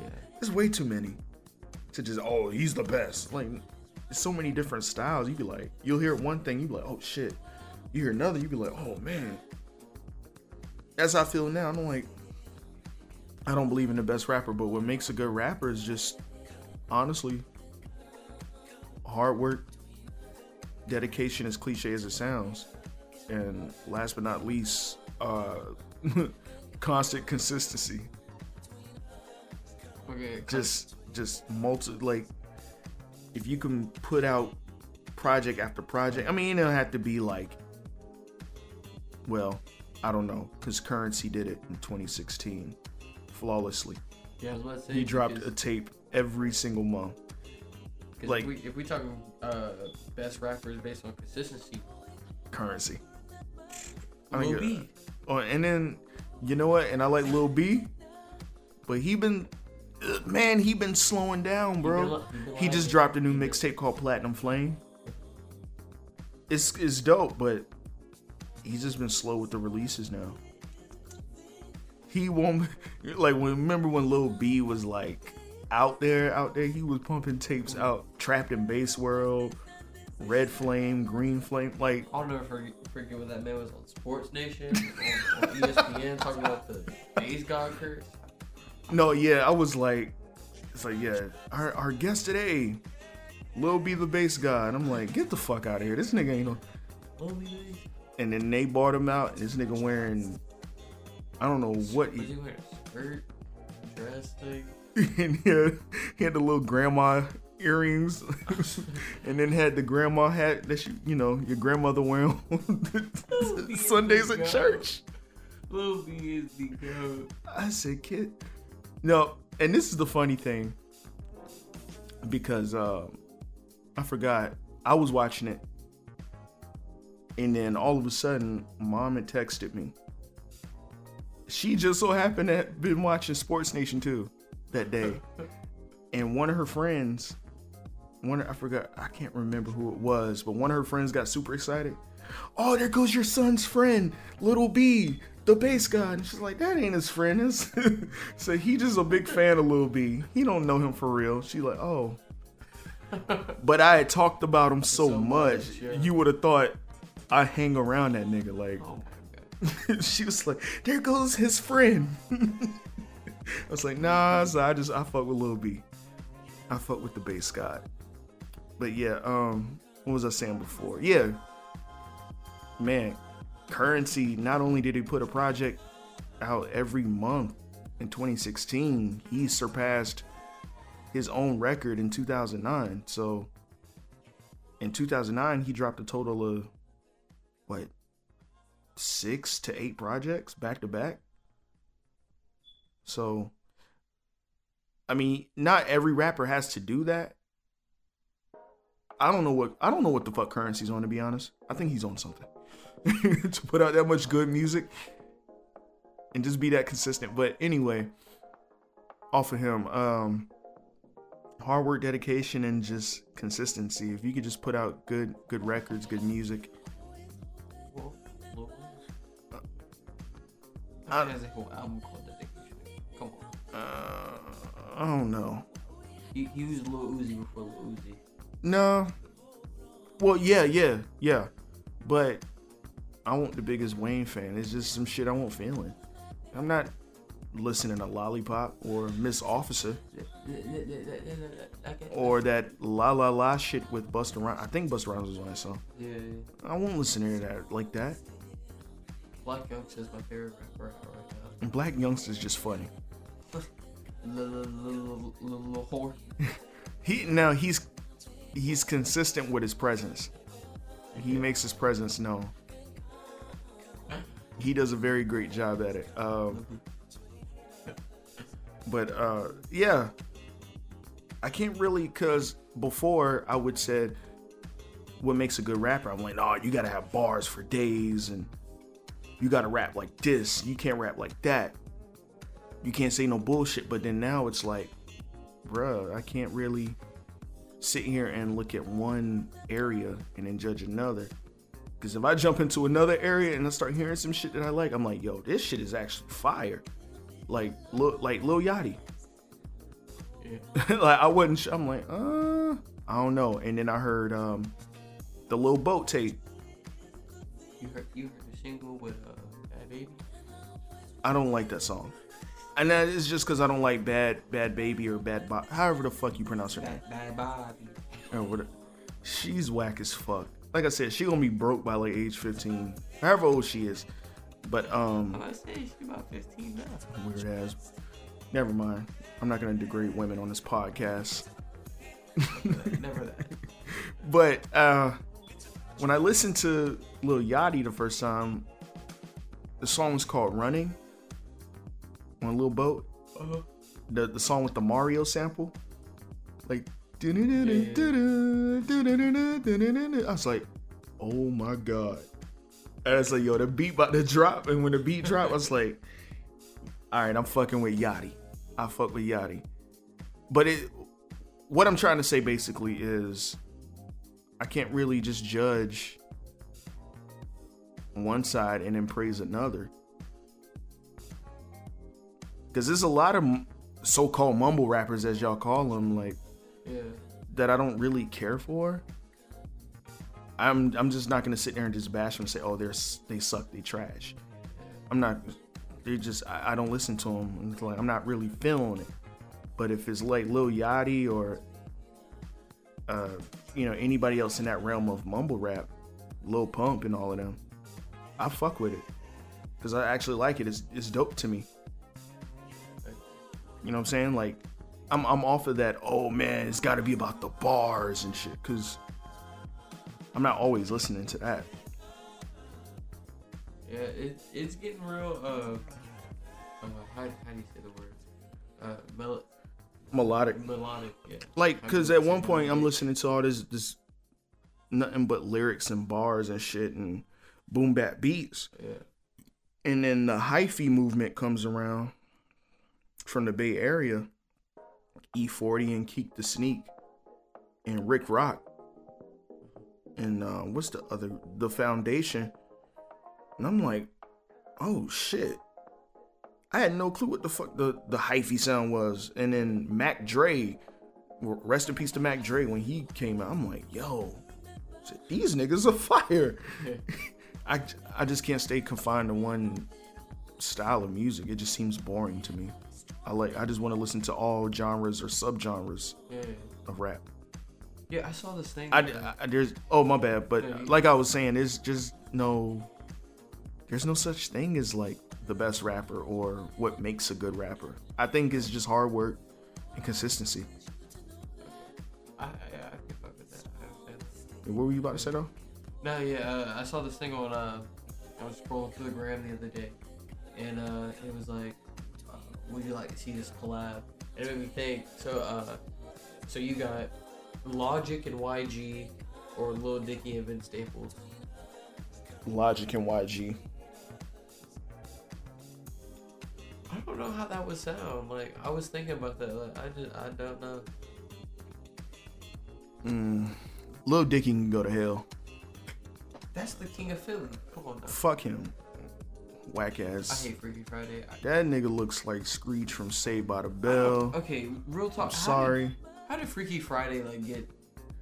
Yeah. It's way too many to just oh he's the best. Like there's so many different styles. You be like you'll hear one thing you be like oh shit. You hear another you be like oh man. That's how I feel now. I'm like I don't believe in the best rapper, but what makes a good rapper is just honestly hard work, dedication, as cliche as it sounds, and last but not least, uh, constant consistency Okay. just just multi like if you can put out project after project i mean it'll have to be like well i don't know because Curren$y did it in 2016 flawlessly Yeah, I was about to say. he dropped a tape every single month like- if we, if we talking uh, best rappers based on consistency, Curren$y I Lil mean, B. Oh, and then you know what? And I like Lil B, but he been uh, man, he been slowing down, bro. he He just dropped a new mixtape called Platinum Flame. it's it's dope, but he's just been slow with the releases now. He won't like when remember when Lil B was like out there, out there, he was pumping tapes out, trapped in Based World, Red Flame, Green Flame, like I'll never forget, forget when that man was on Sports Nation on, on ESPN talking about the Based God curse. No, yeah, I was like, it's like, yeah, our, our guest today, Lil B the bass guy. And I'm like, get the fuck out of here. This nigga ain't no. And then they bought him out, and this nigga wearing, I don't know what. was He, he wearing a skirt, dress thing? and he had, he had the little grandma earrings, and then had the grandma hat that you, you know, your grandmother wearing on Sundays at church. Lil B is the goat. I said, kid. No, and this is the funny thing because um, I forgot I was watching it, and then all of a sudden, mom had texted me. She just so happened to have been watching Sports Nation too that day, and one of her friends, one I forgot I can't remember who it was, but one of her friends got super excited. Oh, there goes your son's friend, Little B, the bass guy. And she's like, that ain't his friend. So he just a big fan of Lil B. He don't know him for real. She like, oh. But I had talked about him so, So much, much, yeah. you would have thought I hang around that nigga. Like, Oh she was like, there goes his friend. I was like, nah, so I just I fuck with Lil B. I fuck with the Based God. But yeah, um, what was I saying before? Yeah. Man, Curren$y, not only did he put a project out every month in 2016, he surpassed his own record in 2009. So in 2009, he dropped a total of what six to eight projects back to back. So, I mean, not every rapper has to do that. I don't know what I don't know what the fuck Curren$y's on to be honest. I think he's on something to put out that much good music and just be that consistent. But anyway, off of him, um, hard work, dedication, and just consistency. If you could just put out good good records, good music, I- has a whole album called Dedication. Come on. uh, I don't know. He, he used Lil Uzi before Lil Uzi. No. Well, yeah, yeah, yeah. But I want the biggest Wayne fan. It's just some shit I won't feeling. I'm not listening to Lollipop or Miss Officer or that La La La shit with Busta Rhymes. I think Busta Rhymes was on that song. Yeah, yeah. I won't listen to that like that. Black Youngsta is my favorite rapper right now. And Black Youngsta's just funny. Little, whore. He now he's he's consistent with his presence. He makes his presence known. He does a very great job at it. Um, but uh, yeah, I can't really because before I would said what makes a good rapper. I'm like, oh, you gotta have bars for days, and you gotta rap like this. You can't rap like that. You can't say no bullshit. But then now it's like, bruh, I can't really sit here and look at one area and then judge another. Because if I jump into another area and I start hearing some shit that I like, I'm like, yo, this shit is actually fire. Like, look, like Lil Yachty. Yeah. like I wasn't. sh- I'm like, uh, I don't know. And then I heard um, the Lil Boat tape. You heard, you heard with uh, Bad Baby? I don't like that song. And that is just because I don't like bad, bad baby or bad, bo- however the fuck you pronounce her name. Bad, bad Bobby. or what she's whack as fuck. Like I said, she gonna be broke by like age 15, however old she is. But um to say she about 15 now. weird ass. Never mind. I'm not gonna degrade women on this podcast. Never that. But uh, when I listened to Lil Yachty the first time, the song was called "Running" on a Lil Boat. Uh-huh. The the song with the Mario sample, like. I was like, oh my god. And I was like, yo, the beat about to drop. And when the beat dropped, I was like, all right, I'm fucking with Yachty. I fuck with Yachty. But it, what I'm trying to say basically is, I can't really just judge one side and then praise another. Because there's a lot of so-called mumble rappers, as y'all call them, like Yeah. that I don't really care for. I'm I'm just not gonna sit there and just bash them and say, oh, they're they suck, they trash. I'm not. They just I, I don't listen to them. It's like I'm not really feeling it. But if it's like Lil Yachty or uh, you know anybody else in that realm of mumble rap, Lil Pump and all of them, I fuck with it because I actually like it. It's it's dope to me. You know what I'm saying? Like I'm I'm off of that. Oh man, it's got to be about the bars and shit. Cause I'm not always listening to that. Yeah, it, it's getting real. Uh, uh how, how do you say the word? Uh, mel- Melodic, melodic. Yeah. like, cause at one point I'm listening to all this this nothing but lyrics and bars and shit and boom bap beats, Yeah. and then the hyphy movement comes around from the Bay Area. E-40 and Keak da Sneak and Rick Rock and uh, what's the other the Foundation and I'm like oh shit I had no clue what the fuck the the hyphy sound was and then Mac Dre rest in peace to Mac Dre when he came out I'm like yo these niggas are fire I, I just can't stay confined to one style of music it just seems boring to me I like I just want to listen to all genres or subgenres Yeah. of rap. Yeah, I saw this thing. I, uh, I- there's oh my bad, but Yeah, like I was saying, there's just no there's no such thing as like the best rapper or what makes a good rapper. I think it's just hard work and consistency. I, I, I can fuck with that. I. What were you about to say though? No, yeah, uh, I saw this thing on. Uh, I was scrolling through the gram the other day, and uh, it was like, uh, "Would you like to see this collab?" And it made me think. So, uh, so you got Logic and YG, or Lil Dicky and Vince Staples. Logic and YG. Don't know how that would sound. Like I was thinking about that. Like I just, I don't know. Mm. Lil Dicky can go to hell. That's the king of Philly. Come on now. Fuck him. Whack ass. I hate Freaky Friday. I, That nigga looks like Screech from Saved by the Bell. okay, real talk. I'm how did- sorry. How did Freaky Friday like get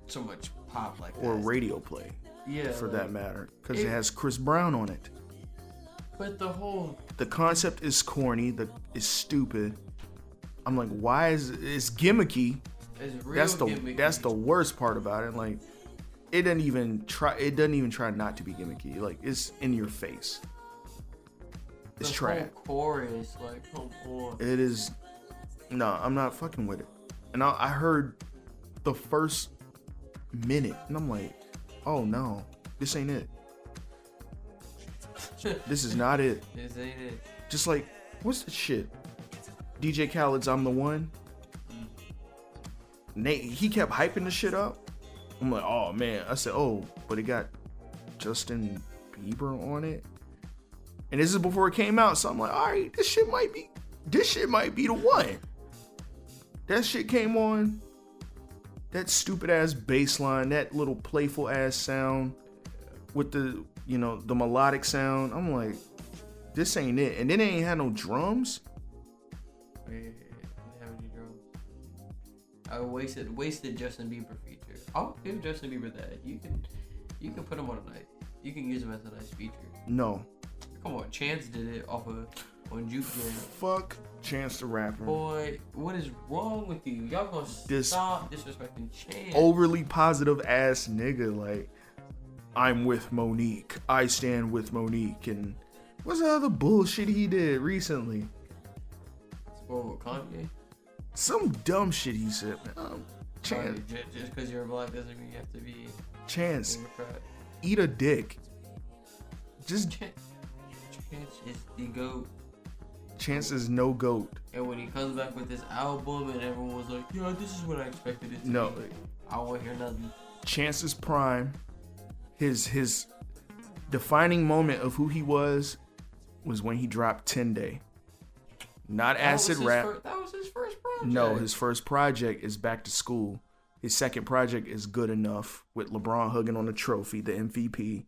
so much pop like that? Or radio play, yeah, for like, that matter. Because it it- has Chris Brown on it. But the whole the concept is corny, the is stupid. I'm like, why is it's gimmicky? is real That's the gimmicky. that's the worst part about it. Like, it doesn't even try. It doesn't even try not to be gimmicky. Like, it's in your face. It's the trash. chorus. Like, come on. It is. No, I'm not fucking with it. And I, I heard the first minute, and I'm like, oh no, this ain't it. This is not it. This ain't it. Just like, what's the shit? DJ Khaled's I'm the One. Mm. Nate, he kept hyping the shit up. I'm like, oh man. I said, oh, but it got Justin Bieber on it. And this is before it came out, so I'm like, all right, this shit might be, this shit might be the one. That shit came on. That stupid ass bass line, that little playful ass sound with the, you know, the melodic sound. I'm like, this ain't it. And then they ain't had no drums. Wait, have any drums. I wasted wasted Justin Bieber feature. I'll give Justin Bieber that. You can you can put him on a nice. You can use him as a nice feature. No. Come on, Chance did it off of on Juke Jam. Fuck Chance the Rapper. Boy, what is wrong with you? Y'all gonna This- stop disrespecting Chance? Overly positive ass nigga. Like, I'm with Monique. I stand with Monique. And what's the other bullshit he did recently? Kanye? Some dumb shit he said. Man, um, Chance, ju- just because you're black doesn't mean you have to be Chance, Democrat. eat a dick. Just Chance, Chance is the goat. Chance is no goat. And when he comes back with this album and everyone was like, yeah, this is what I expected it to No, be. I won't hear nothing. Chance is prime, his his defining moment of who he was, was when he dropped Ten Day. Not That acid rap. fir- that was his first project. No, his first project is Back to School. His second project is Good Enough with LeBron hugging on the trophy, the MVP.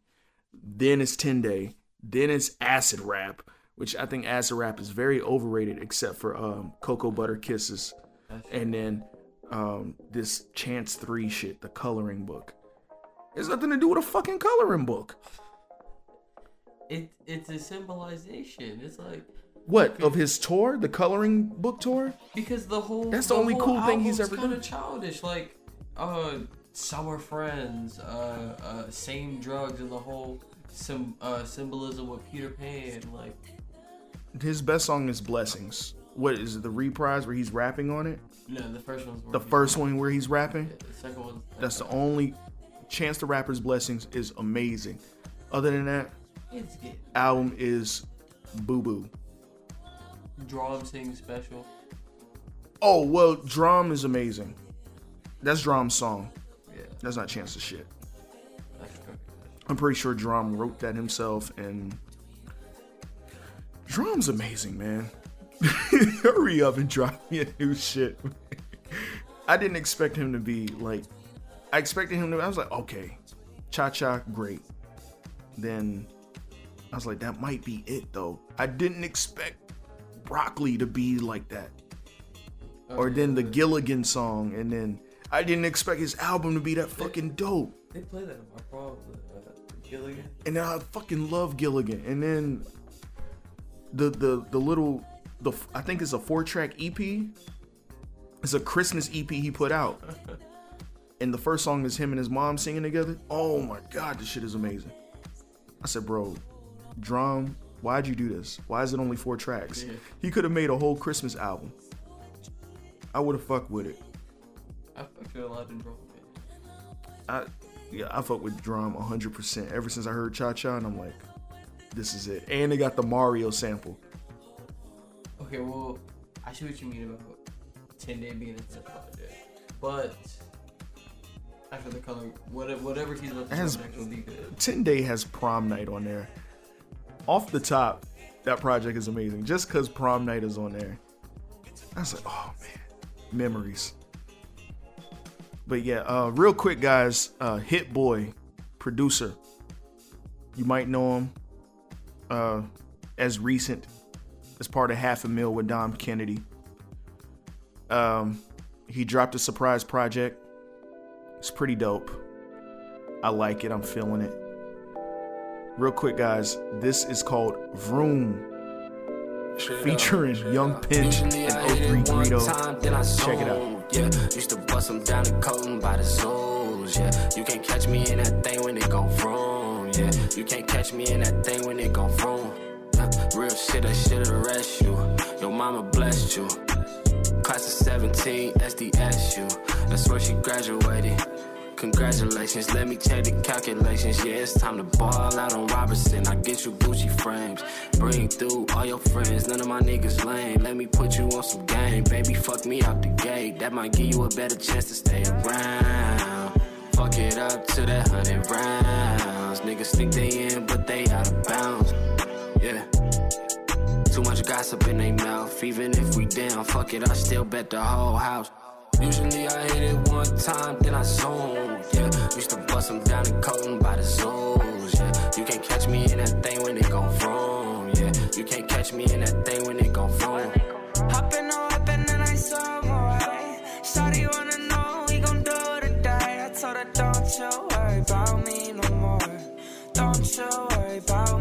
Then it's 10 Day. Then it's Acid Rap, which I think Acid Rap is very overrated, except for um, Cocoa Butter Kisses. And then um, this Chance 3 shit, the coloring book. It's nothing to do with a fucking coloring book. It it's a symbolization. It's like What, of his tour? The coloring book tour? because the whole That's the only cool thing he's ever kind done. of childish. Like uh, summer friends, uh, uh, same drugs, and the whole sim- uh, symbolism with Peter Pan. Like His best song is Blessings. What is it, the reprise where he's rapping on it? no, the first one's The first one where he's rapping? The second one. That's the only Chance the Rapper's Blessings is amazing. Other than that, It's good. album is boo boo. D.R.A.M. sing special. Oh well, D.R.A.M. is amazing. That's D.R.A.M.'s song. Yeah, That's not Chance's shit. I'm pretty sure D.R.A.M. wrote that himself, and D.R.A.M.'s amazing, man. Hurry up and drop me a new shit. I didn't expect him to be like. I expected him to. I was like, okay, Cha Cha, great. Then I was like, that might be it though. I didn't expect Broccoli to be like that. Or then the Gilligan song, and then I didn't expect his album to be that fucking dope. They play that in my prom. Uh, Gilligan. and then I fucking love Gilligan. And then the the the little the I think it's a four track EP. It's a Christmas EP he put out, and the first song is him and his mom singing together. Oh my god, this shit is amazing. I said, bro, drum. Why'd you do this? Why is it only four tracks? Yeah. He could have made a whole Christmas album. I would have fucked with it. I fucked with a lot of drum. I yeah, I fuck with D.R.A.M. 100% ever since I heard Cha Cha, and I'm like, this is it. And they got the Mario sample. Okay, well, I see what you mean about 10 day being a project. But after the color, whatever, whatever he's about to As- do next will be good. 10 Day has prom night on there. Off the top, that project is amazing. Just because prom night is on there. I was like, oh man, memories. But yeah, uh, real quick, guys. Uh, Hit Boy, producer. You might know him uh, as recent, as part of Half a Mil with Dom Kennedy. Um, he dropped a surprise project. It's pretty dope. I like it. I'm feeling it. Real quick, guys. This is called Vroom, featuring Young Pinch and 03 Greedo. Check it out. Yeah, used to bust them down and coat 'em by the soles. Yeah, you can't catch me in that thing when it go from. Yeah, you can't catch me in that thing when it go from. Yeah, real shit, I should arrest you. Your mama blessed you. Class of 17, SDSU. That's where she graduated. Congratulations, let me check the calculations. Yeah, it's time to ball out on Robertson. I get you Gucci frames. Bring through all your friends, none of my niggas lame. Let me put you on some game. Baby, fuck me out the gate. That might give you a better chance to stay around. Fuck it up to that hundred rounds. Niggas think they in, but they out of bounds. Yeah. Too much gossip in their mouth. Even if we down, fuck it, I still bet the whole house. Usually I hit it one time, then I zoom. Yeah, used to bust them down and coat 'em by the zoos. Yeah, you can't catch me in that thing when it gon' from. Yeah, you can't catch me in that thing when it gon' from. Hop in the and then I saw more. Shawty wanna know we gon' do today. I told her don't you worry about me no more. Don't you worry about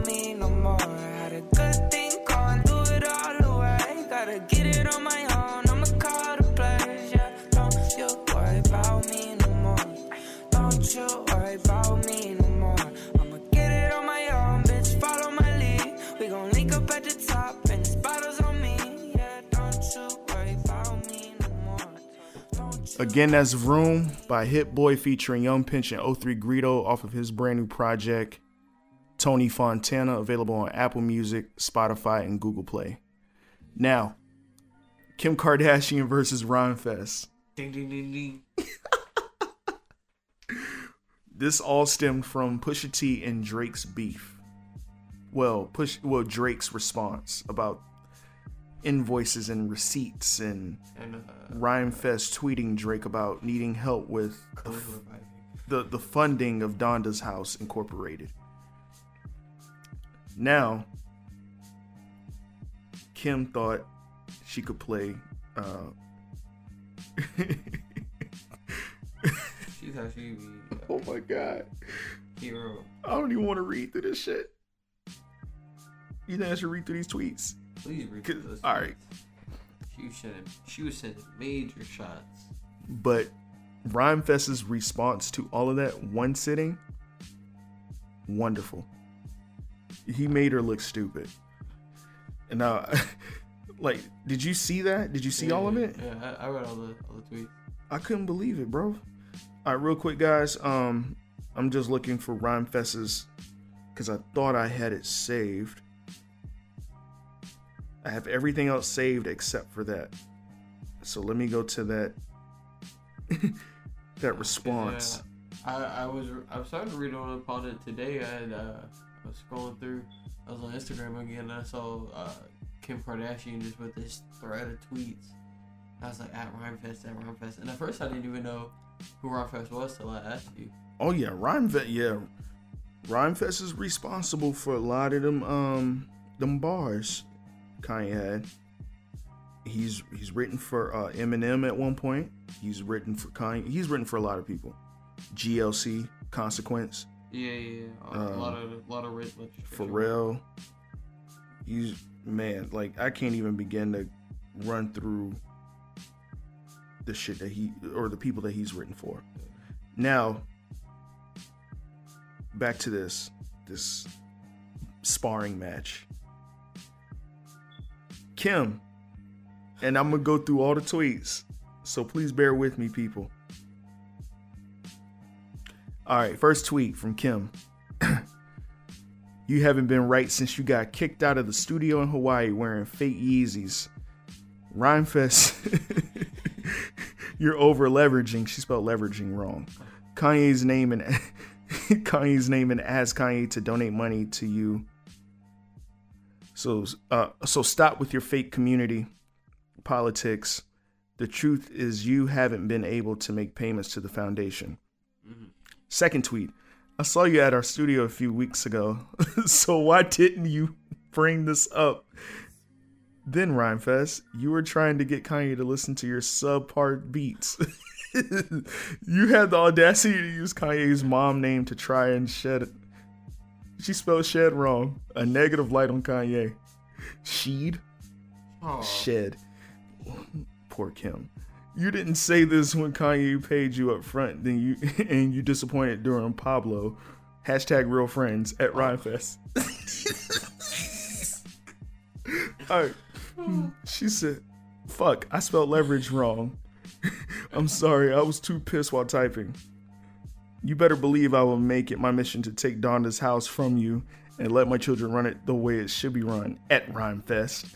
Again, that's Vroom by Hit Boy featuring Young Pinch and 03 Greedo off of his brand new project, Tony Fontana, available on Apple Music, Spotify, and Google Play. Now, Kim Kardashian versus Rhymefest. Ding ding ding ding. This all stemmed from Pusha T and Drake's beef. Well, push well Drake's response about invoices and receipts and And uh, Rhymefest tweeting Drake about needing help with the, reviving. the, the funding of Donda's House Incorporated. Now, Kim thought she could play. Uh, She thought she'd be oh my god. hero. I don't even want to read through this shit. You think I should read through these tweets? Please read those. all right. She was sending, she was sending major shots. But Rhymefest's response to all of that one sitting, wonderful. He made her look stupid. And now, like, did you see that? Did you see all of it? Yeah, I, I read all the all the tweets. I couldn't believe it, bro. All right, real quick, guys. Um, I'm just looking for Rhymefest's because I thought I had it saved. I have everything else saved except for that. So let me go to that that response. Yeah, I, I was I was starting to read on about it today. I had uh, I was scrolling through. I was on Instagram again. and I saw uh, Kim Kardashian just with this thread of tweets. I was like at Rhymefest at Rhymefest, and at first I didn't even know who Rhymefest was till I asked you. Oh yeah, Rhymefest. Yeah, Rhymefest is responsible for a lot of them um them bars Kanye had. He's he's written for uh, Eminem at one point. He's written for Kanye. He's written for a lot of people. GLC, Consequence, Yeah, yeah, yeah. A Um, lot of a lot of literature. Pharrell. He's man, like I can't even begin to run through the shit that he or the people that he's written for. Now, back to this this sparring match. Kim, and I'm gonna go through all the tweets, so please bear with me, people. All right, first tweet from Kim. You haven't been right since you got kicked out of the studio in Hawaii wearing fake Yeezys. Rhymefest, you're over leveraging. She spelled leveraging wrong. Kanye's name and Kanye's name and ask Kanye to donate money to you. So, uh, so stop with your fake community politics. The truth is, you haven't been able to make payments to the foundation. Second tweet. I saw you at our studio a few weeks ago, so why didn't you bring this up? Then Rhymefest, you were trying to get Kanye to listen to your subpar beats. you had the audacity to use Kanye's mom name to try and shed it. She spelled shed wrong. A negative light on Kanye. Sheed? Oh, Shed. Poor Kim. You didn't say this when Kanye paid you up front, then you and you disappointed during Pablo. Hashtag real friends at Rhymefest. Alright. She said, fuck, I spelled leverage wrong. I'm sorry, I was too pissed while typing. You better believe I will make it my mission to take Donda's house from you and let my children run it the way it should be run at Rhymefest.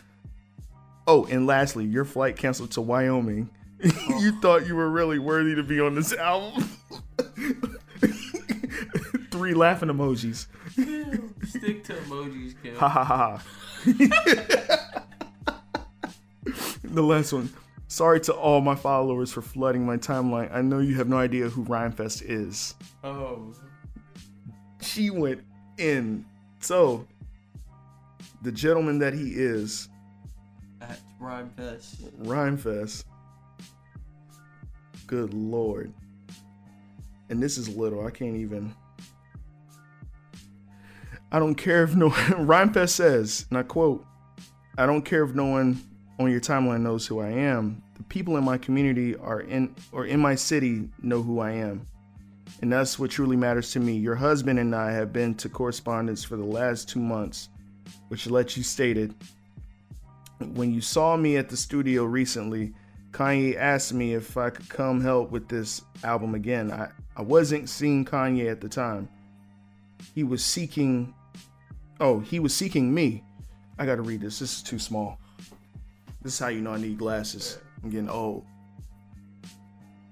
Oh, and lastly, your flight canceled to Wyoming. you thought you were really worthy to be on this album. Three laughing emojis. stick to emojis, Kim. Ha ha ha. ha. the last one. Sorry to all my followers for flooding my timeline. I know you have no idea who Rhymefest is. Oh, She went in. So, the gentleman that he is, at Rhymefest. Rhymefest. Good lord. And this is little. I can't even. I don't care if no. Rhymefest says, and I quote, I don't care if no one on your timeline knows who I am. The people in my community are in or in my city know who I am. And that's what truly matters to me. Your husband and I have been to correspondence for the last two months, which let you stated when you saw me at the studio recently, Kanye asked me if I could come help with this album again. I, I wasn't seeing Kanye at the time. He was seeking oh, he was seeking me. I gotta read this. This is too small. This is how you know I need glasses. I'm getting old.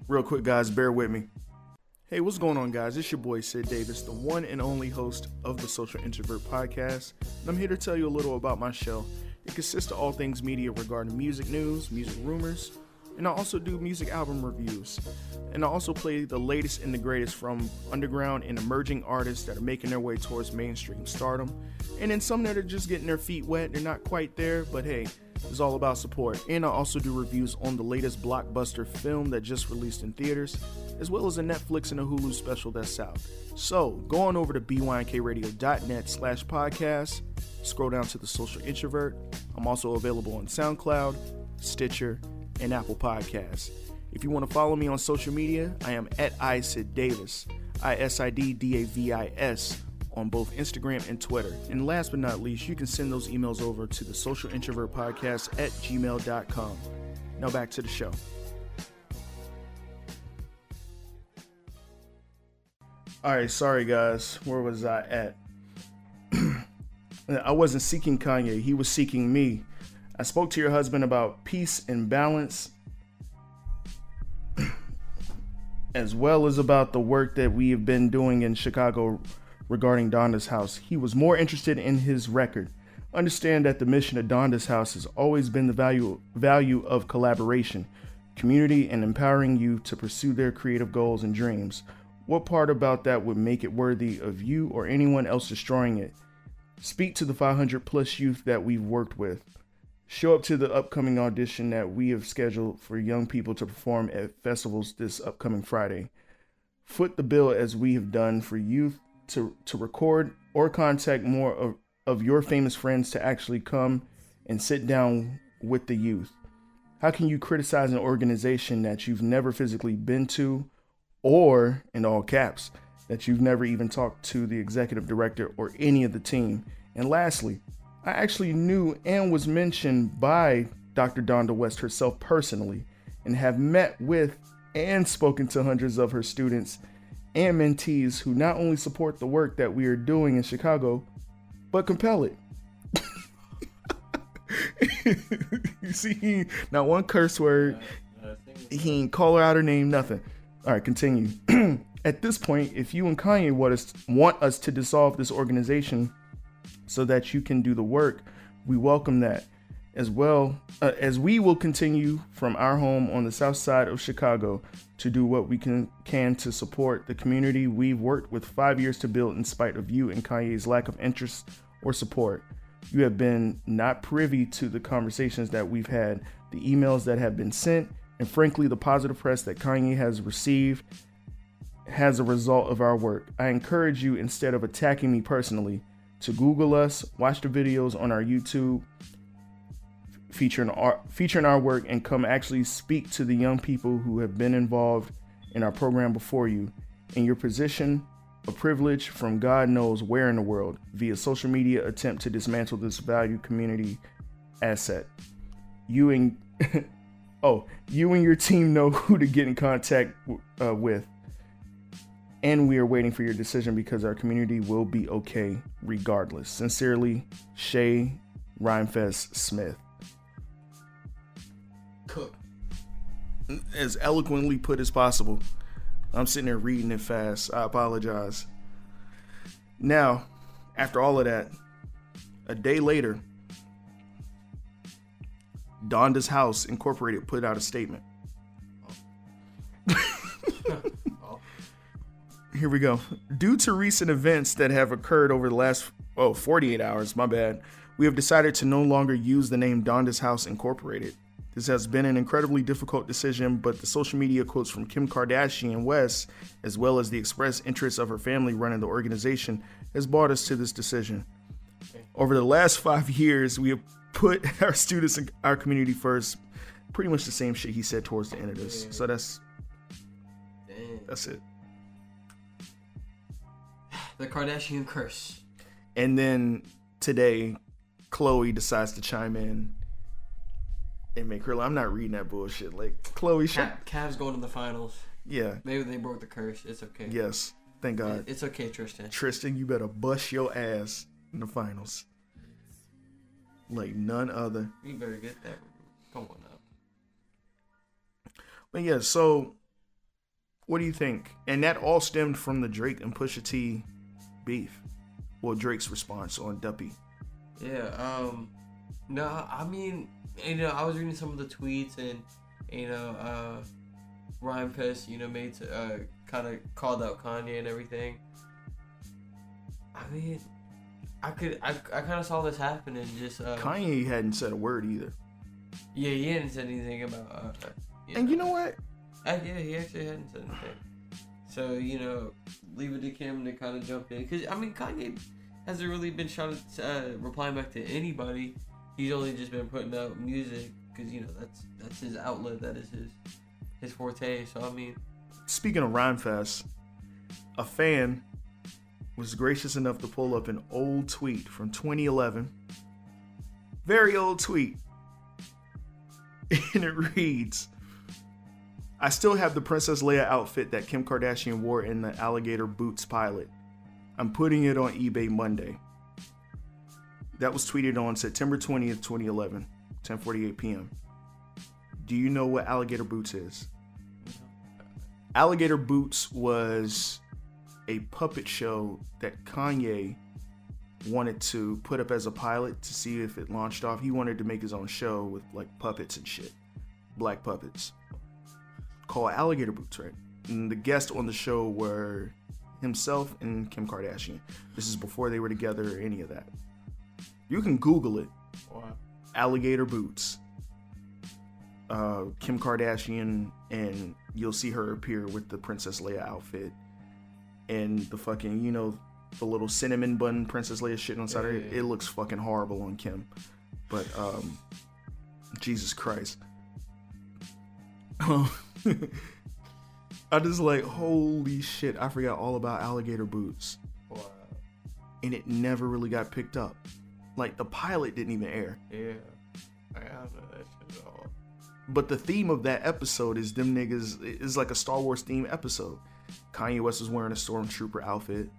Real quick, guys, bear with me. Hey, what's going on, guys? It's your boy Sid Davis, the one and only host of the Social Introvert Podcast. And I'm here to tell you a little about my show. It consists of all things media regarding music news, music rumors, And I also do music album reviews. And I also play the latest and the greatest from underground and emerging artists that are making their way towards mainstream stardom. And then some that are just getting their feet wet. They're not quite there, but hey, it's all about support. And I also do reviews on the latest blockbuster film that just released in theaters, as well as a Netflix and a Hulu special that's out. So go on over to bynkradio.net slash podcast, scroll down to the social introvert. I'm also available on SoundCloud, Stitcher, and Apple Podcasts. If you want to follow me on social media, I am at Isid Davis, I S I D D A V I S, on both Instagram and Twitter. And last but not least, you can send those emails over to the social introvert podcast at gmail.com. Now back to the show. All right, sorry guys, where was I at? I wasn't seeking Kanye, he was seeking me. I spoke to your husband about peace and balance, as well as about the work that we have been doing in Chicago regarding Donda's House. He was more interested in his record. Understand that the mission of Donda's House has always been the value value of collaboration, community, and empowering you to pursue their creative goals and dreams. What part about that would make it worthy of you or anyone else destroying it? Speak to the 500 plus youth that we've worked with. Show up to the upcoming audition that we have scheduled for young people to perform at festivals this upcoming Friday. Foot the bill as we have done for youth to, to record or contact more of, of your famous friends to actually come and sit down with the youth. How can you criticize an organization that you've never physically been to, or in all caps, that you've never even talked to the executive director or any of the team? And lastly, I actually knew and was mentioned by Dr. Donda West herself personally and have met with and spoken to hundreds of her students and mentees who not only support the work that we are doing in Chicago, but compel it. you see, he, not one curse word. He ain't call her out her name, nothing. All right, continue. At this point, if you and Kanye want us, want us to dissolve this organization so that you can do the work, we welcome that as well uh, as we will continue from our home on the south side of Chicago to do what we can can to support the community we've worked with 5 years to build in spite of you and Kanye's lack of interest or support. You have been not privy to the conversations that we've had, the emails that have been sent, and frankly the positive press that Kanye has received as a result of our work. I encourage you instead of attacking me personally to Google us, watch the videos on our YouTube featuring our featuring our work and come actually speak to the young people who have been involved in our program before you in your position a privilege from God knows where in the world via social media attempt to dismantle this value community asset. You and oh, you and your team know who to get in contact uh, with. And we are waiting for your decision because our community will be okay regardless. Sincerely, Che Rhymefest Smith. As eloquently put as possible. I'm sitting there reading it fast. I apologize. Now, after all of that, a day later, Donda's House Incorporated put out a statement. Here we go. Due to recent events that have occurred over the last oh 48 hours, my bad, we have decided to no longer use the name Donda's House Incorporated. This has been an incredibly difficult decision, but the social media quotes from Kim Kardashian West, as well as the expressed interest of her family running the organization, has brought us to this decision. Over the last five years, we have put our students and our community first. Pretty much the same shit he said towards the end of this. So that's Damn. that's it. The Kardashian curse. And then today, Khloé decides to chime in and make her. I'm not reading that bullshit. Like Khloé, shut. Ca- Cavs going to the finals. Yeah. Maybe they broke the curse. It's okay. Yes. Thank God. It's okay, Tristan. Tristan, you better bust your ass in the finals. Like none other. You better get that. Come on up. But yeah, so what do you think? And that all stemmed from the Drake and Pusha T beef. Well, Drake's response on Duppy. Yeah. Um. No, I mean, you know, I was reading some of the tweets and You know, uh, Rhymefest, you know, made to, uh, kind of called out Kanye and everything. I mean, I could, I, I kind of saw this happening. Just uh, Kanye hadn't said a word either. yeah, he hadn't said anything about. Uh, And you know what? Uh, yeah, he actually hadn't said anything. So you know, leave it to Kim to kind of jump in because I mean Kanye hasn't really been shot at, uh, replying back to anybody. He's only just been putting out music because you know that's that's his outlet. That is his his forte. So I mean, Speaking of Rhymefest, a fan was gracious enough to pull up an old tweet from 2011. Very old tweet. And it reads I still have the Princess Leia outfit that Kim Kardashian wore in the Alligator Boots pilot. I'm putting it on eBay Monday. That was tweeted on September 20th, 2011, 10:48 p.m. Do you know what Alligator Boots is? Alligator Boots was a puppet show that Kanye wanted to put up as a pilot to see if it launched off. He wanted to make his own show with like puppets and shit, black puppets, called Alligator Boots, right? And the guests on the show were himself and Kim Kardashian. This is before they were together or any of that. You can Google it. Alligator Boots. Uh, Kim Kardashian, and you'll see her appear with the Princess Leia outfit and the fucking, you know, the little cinnamon bun Princess Leia shit on Saturday. side of it. It looks fucking horrible on Kim. But, um, Jesus Christ. I just like, holy shit, I forgot all about alligator boots. And it never really got picked up. Like, the pilot didn't even air. yeah, I don't know that shit at all. But the theme of that episode is them niggas is like a Star Wars theme episode. Kanye West was wearing a stormtrooper outfit.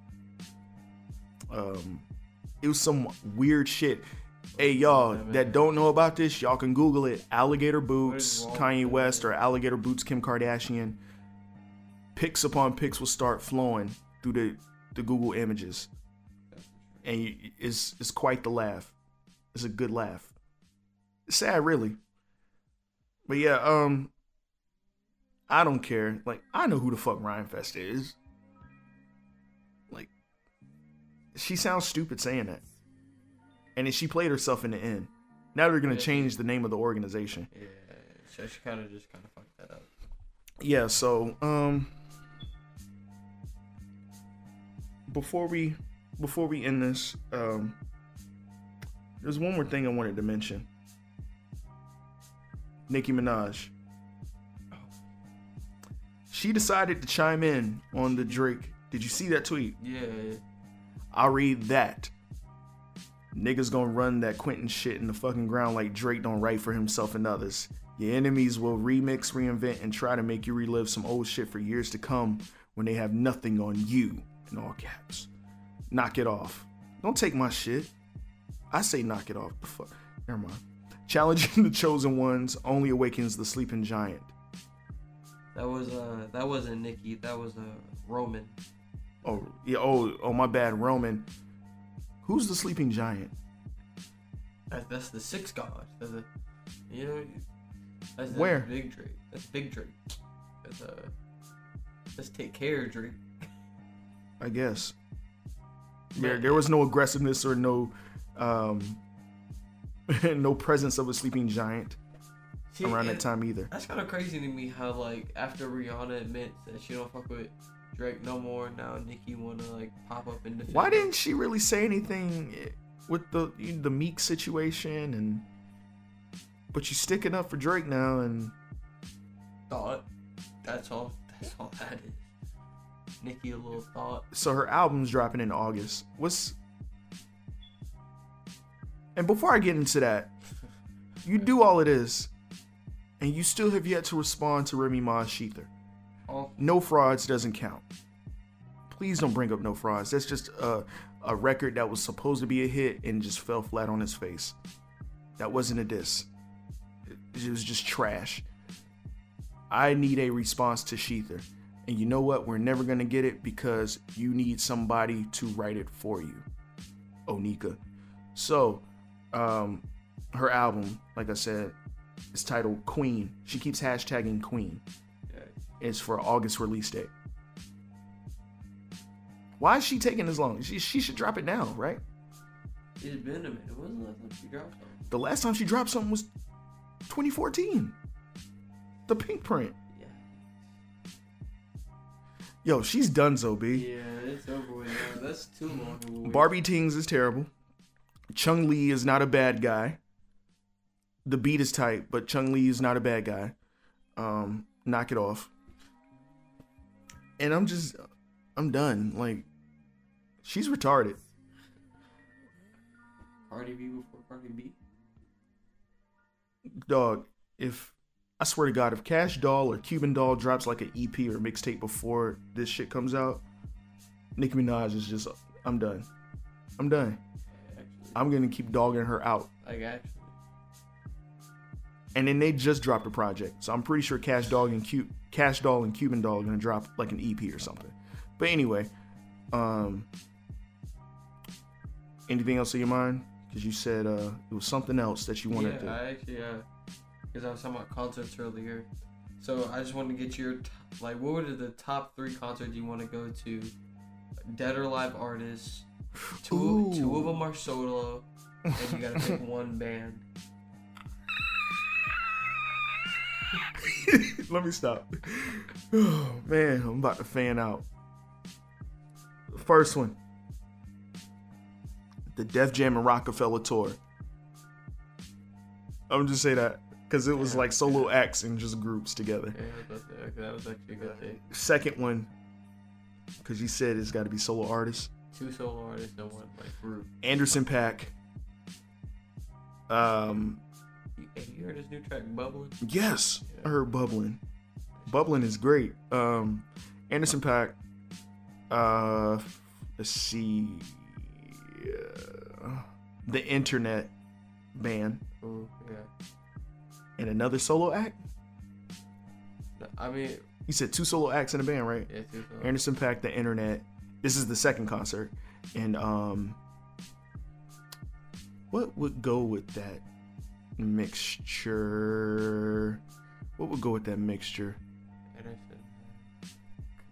Um, it was some weird shit. Hey y'all that don't know about this, y'all can Google it. Alligator boots, Kanye West, or alligator boots, Kim Kardashian. Pics upon pics will start flowing through the the Google images, and you, it's it's quite the laugh. It's a good laugh. It's sad, really. But yeah, um, I don't care. Like, I know who the fuck Rhymefest is. Like, she sounds stupid saying that. And then she played herself in the end. Now they're gonna Yeah. change the name of the organization. Yeah, so she kind of just kind of fucked that up. Yeah, so um before we before we end this, um there's one more thing I wanted to mention. Nicki Minaj. She decided to chime in on the Drake. Did you see that tweet? Yeah, I'll read that. Niggas gonna run that Quentin shit in the fucking ground like Drake don't write for himself and others. Your enemies will remix, reinvent, and try to make you relive some old shit for years to come when they have nothing on you, in all caps. Knock it off. Don't take my shit. I say knock it off. The fuck? Never mind. Challenging the chosen ones only awakens the sleeping giant. that was uh that wasn't Nicki. That was uh Roman. Oh, yeah, oh, oh, my bad, Roman. Who's the sleeping giant? That, that's the six god. That's a, you know, that's, that's Where? Big Drake. That's Big Drake. That's uh, let's take care of Drake. I guess. There, there was no aggressiveness or no, um, no presence of a sleeping giant See, around that time either. That's kind of crazy to me. How like after Rihanna admits that she don't fuck with Drake no more, now Nicki wanna like pop up and defend. Why didn't she really say anything with the the Meek situation and? But you sticking up for Drake now, and thought? That's all. That's all that is. Nicki a little thought. so her album's dropping in August. What's and before I get into that, you do all it is, and you still have yet to respond to Remy Ma's ShETHER. Oh, No frauds doesn't count. Please don't bring up no frauds. That's just a, a record that was supposed to be a hit and just fell flat on its face. That wasn't a diss. It, it was just trash. I need a response to ShETHER. And you know what? We're never going to get it because you need somebody to write it for you. Onika. So, um, her album, like I said, is titled Queen. She keeps hashtagging Queen. It's for August release date. Why is she taking this long? She, she should drop it now, right? It's been a minute. When was the last time she dropped something? The last time she dropped something was 2014. The Pinkprint. Yo, she's done so, B. Yeah, it's over with now. That's too long. of a wait. Barbie Tings is terrible. Chun-Li is not a bad guy. The beat is tight, but Chun-Li is not a bad guy. Um, knock it off. And I'm just, I'm done. Like, she's retarded. Cardi B before Cardi B. Dog, if I swear to God, if Cash Doll or Cuban Doll drops like an EP or mixtape before this shit comes out, Nicki Minaj is just, I'm done. I'm done. Actually, I'm gonna keep dogging her out. like actually. And then they just dropped a project, so I'm pretty sure Cash Dog and Cu- Cash Doll and Cuban Doll are gonna drop like an EP or something. But anyway, um, anything else in your mind? Because you said uh, it was something else that you wanted yeah, to. I actually, uh, because I was talking about concerts earlier. So I just wanted to get your, t- like, what were the top three concerts you want to go to? Dead or live artists. Two, two of them are solo, and you gotta pick one band. Let me stop. Oh man, I'm about to fan out. First one, the Def Jam and Rockefeller tour. I'm just say that because it was like solo acts and just groups together. Yeah, that was actually a good thing. Second one, because you said it's got to be solo artists. Two solo artists and one like group. Anderson .Paak. Um, You, you heard his new track, Bubbling? yes, I heard bubbling. Bubbling is great. Um, Anderson .Paak. Uh, let's see. Uh, the Internet Band Ooh, yeah. And another solo act. I mean, You said two solo acts in a band, right? yeah, two solo. Anderson .Paak, the Internet. This is the second concert, and um, what would go with that mixture? What would go with that mixture? Anderson.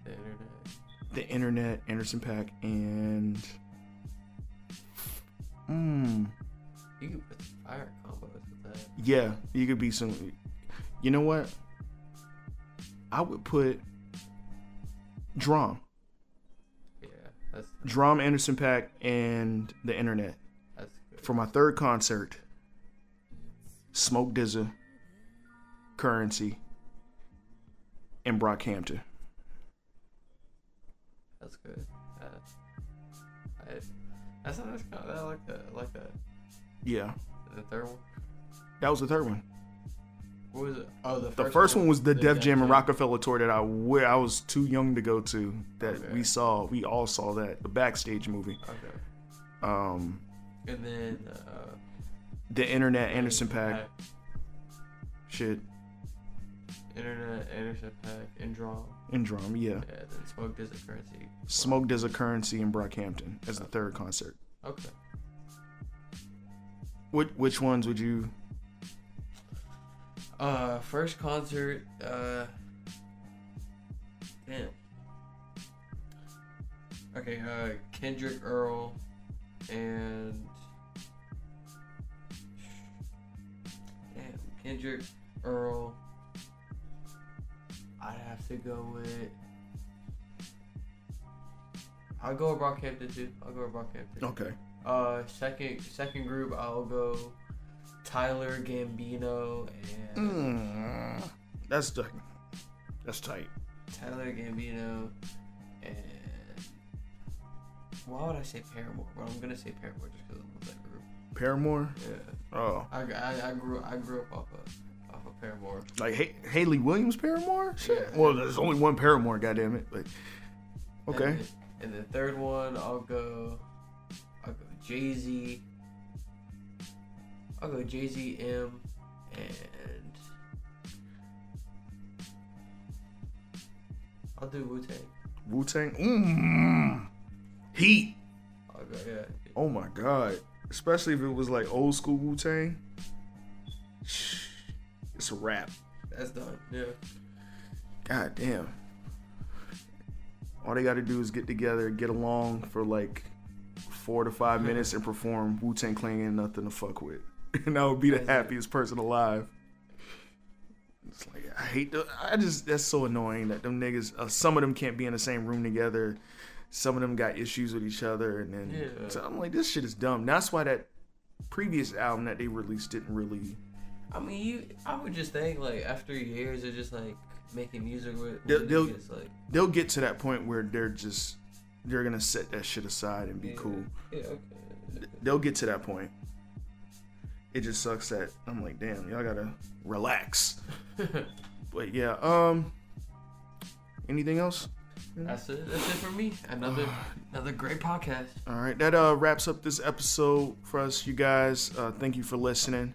The internet. The Internet, Anderson .Paak, and hmm, You can put some fire that. Yeah, you could be some. You know what? I would put drum, Yeah, that's drum, Anderson .Paak, and the Internet. that's good. for my third concert, Smoke DZA, Curren$y, and Brockhampton. That's good. Uh, I, that's that's kind of, I like that. I like that. Yeah, the third one. That was the third one. What was it? Oh, the first. The first one was the Def Jam and Rockefeller tour that I was too young to go to. That Okay. we saw, we all saw that the backstage movie. Okay. Um, And then uh, the Internet, Anderson .Paak, shit, Internet, Anderson .Paak, and Drum. and drum. Yeah, Yeah, then Smoke DZA Curren$y. Smoke DZA, Curren$y, and Brockhampton as the third concert. Okay. Which which ones would you? Uh, first concert. Uh, damn. Okay. Uh, Kendrick Earl, and damn Kendrick Earl. I'd have to go with. I'll go with Brockhampton too. I'll go with Brockhampton. Okay. Uh, second second group, I'll go Tyler Gambino and Mm, that's the, that's tight. Tyler Gambino and why would I say Paramore? Well, I'm gonna say Paramore just because I love that group. Paramore. Yeah, Oh, I, I, I grew I grew up off of off of Paramore. like ha- Hayley Williams Paramore. Shit. Yeah. Well, there's only one Paramore. goddamn it. But okay. And, and the third one, I'll go I'll go Jay Z. I'll go Jay Z M and I'll do Wu Tang. Wu Tang. Mm, heat. I'll go yeah. Oh my god. Especially if it was like old school Wu Tang. it's a wrap. That's done. Yeah. God damn. All they got to do is get together, get along for like four to five minutes, and perform Wu Tang Clan ain't nothing to fuck with, and I would be the happiest person alive. It's like I hate the. I just that's so annoying that them niggas. Uh, some of them can't be in the same room together. Some of them got issues with each other, and then Yeah. so I'm like, this shit is dumb. That's why that previous album that they released didn't really. I mean, you. I would just think like after years of just like making music with, They'll- they'll- niggas, like They'll get to that point where they're just they're gonna set that shit aside and be yeah, cool. Yeah. Okay. they'll get to that point. It just sucks that I'm like, damn, y'all gotta relax. but yeah, um, anything else? That's it. That's it for me. Another another great podcast. All right, that uh wraps up this episode for us, you guys. Uh, thank you for listening.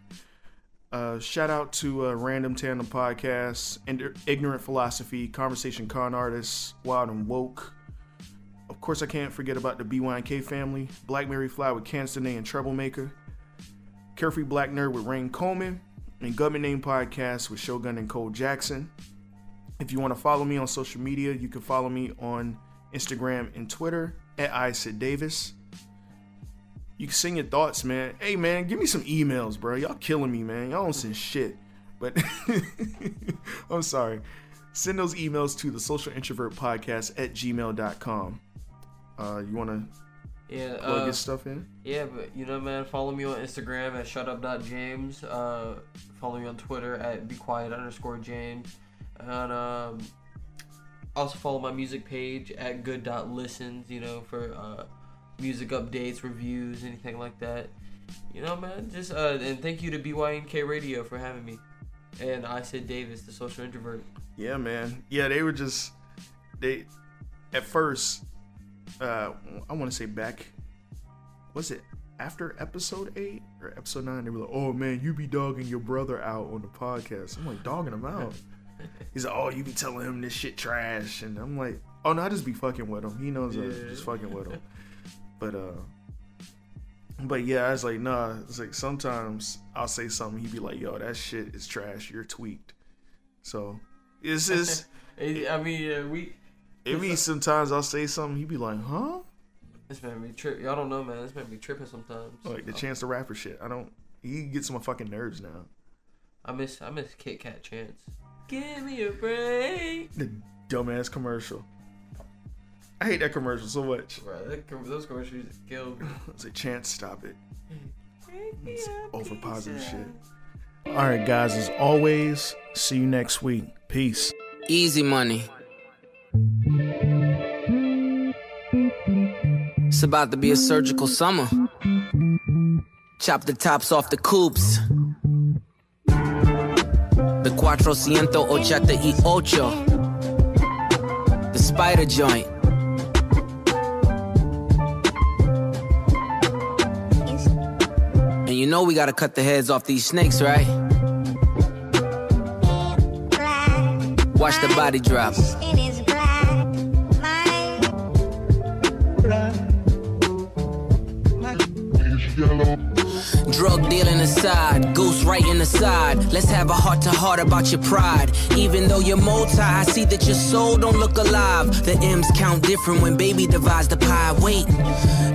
Uh, shout out to uh, Random Tandem Podcast, Ind- Ignorant Philosophy, Conversation Con Artists, Wild and Woke. Of course, I can't forget about the BYNK family, Black Mary Fly with Canstone and Troublemaker, Carefree Black Nerd with Rain Coleman, and Government Name Podcast with Shogun and Cole Jackson. If you want to follow me on social media, you can follow me on Instagram and Twitter at Isaac Davis. You can send your thoughts, man. Hey, man, give me some emails, bro. Y'all killing me, man. Y'all don't send shit. But I'm sorry. Send those emails to the social introvert podcast at gmail.com. Uh, you want to Yeah. plug Uh, your stuff in? yeah, but you know, man, follow me on Instagram at shutup.james. Uh, follow me on Twitter at bequiet underscore James. And um, also follow my music page at good.listens, you know, for uh, music updates, reviews, anything like that. You know, man, just uh, and thank you to BYNK Radio for having me. And I said Davis, the social introvert. Yeah, man. Yeah, they were just they at first. Uh, I want to say back. Was it after episode eight or episode nine? They were like, "Oh man, you be dogging your brother out on the podcast." I'm like, "Dogging him out." He's like, "Oh, you be telling him this shit trash," and I'm like, "Oh no, I just be fucking with him. He knows I Yeah. just fucking with him." But uh, but yeah, I was like, nah. It's like sometimes I'll say something, he'd be like, "Yo, that shit is trash. You're tweaked." So it's just. I mean, yeah, we. It means sometimes I'll say something, he'd be like, huh? This man be trip. Y'all don't know, man. This man be tripping sometimes. Like the Chance the Rapper shit. I don't. He gets on my fucking nerves now. I miss I miss Kit Kat Chance. Give me a break. The dumbass commercial. I hate that commercial so much. Bro, that, those commercials just killed me. I say, Chance, stop it. It's Over positive shit. All right, guys. As always, see you next week. Peace. Easy money. It's about to be a surgical summer. Chop the tops off the coupes. The cuatrocientos ochenta y ocho. The spider joint. And you know we gotta cut the heads off these snakes, right? Watch the body drop. Drug dealing aside, goose writing aside. Let's have a heart to heart about your pride. Even though you're multi, I see that your soul don't look alive. The M's count different when baby divides the pie. Wait,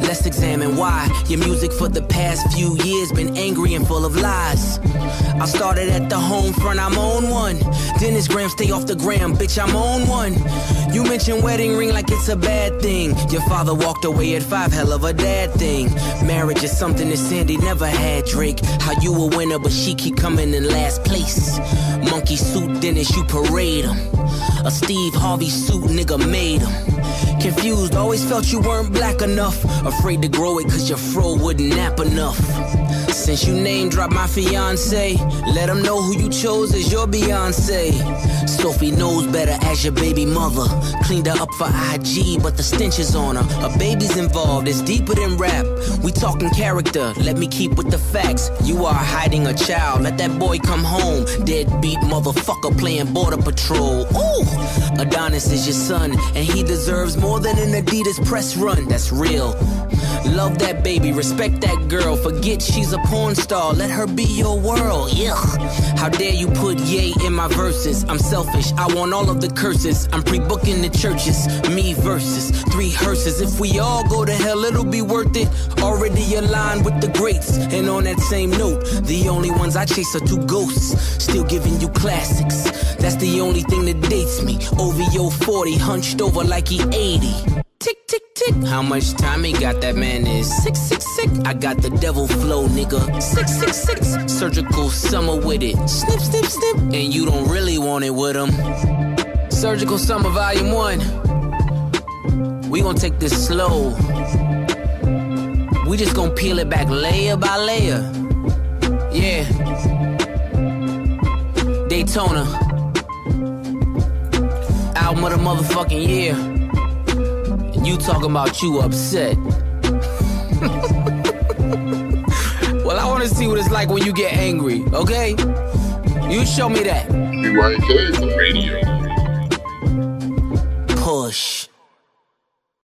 let's examine why your music for the past few years been angry and full of lies. I started at the home front, I'm on one. Dennis Graham, stay off the gram, bitch, I'm on one. You mentioned wedding ring like it's a bad thing. Your father walked away at five, hell of a dad thing. Marriage is something that Sandi never had, Drake. How you a winner, but she keep coming in last place. Monkey suit Dennis, you parade him. A Steve Harvey suit, nigga made him. Confused, always felt you weren't black enough. Afraid to grow it cause your fro wouldn't nap enough. Since you name dropped my fiance, let him know who you chose as your Beyonce. Sophie knows better as your baby mother. Cleaned her up for IG, but the stench is on her. A baby's involved, it's deeper than rap. We talking character, let me keep with the facts. You are hiding a child, let that boy come home. Deadbeat motherfucker playing border patrol. Ooh, Adonis is your son, and he deserves more than an Adidas press run. That's real. Love that baby, respect that girl, forget she's a porn star, let her be your world. Yeah. How dare you put yay in my verses? I'm selfish, I want all of the curses. I'm pre booking the churches, me versus three hearses. If we all go to hell, it'll be worth it. Already aligned with the greats. And on that same note, the only ones I chase are two ghosts. Still giving you classics. That's the only thing that dates me. OVO 40, hunched over like he 80. Tick, tick, tick. How much time he got? That man is six, six, six. I got the devil flow, nigga. Six, six, six. Surgical summer with it. Snip, snip, snip. And you don't really want it with him. Surgical summer volume one. We gonna take this slow. We just gonna peel it back layer by layer. Yeah. Daytona. Album of the motherfucking year. You talking about you upset. well, I wanna see what it's like when you get angry, okay? You show me that. BYK Radio. Push.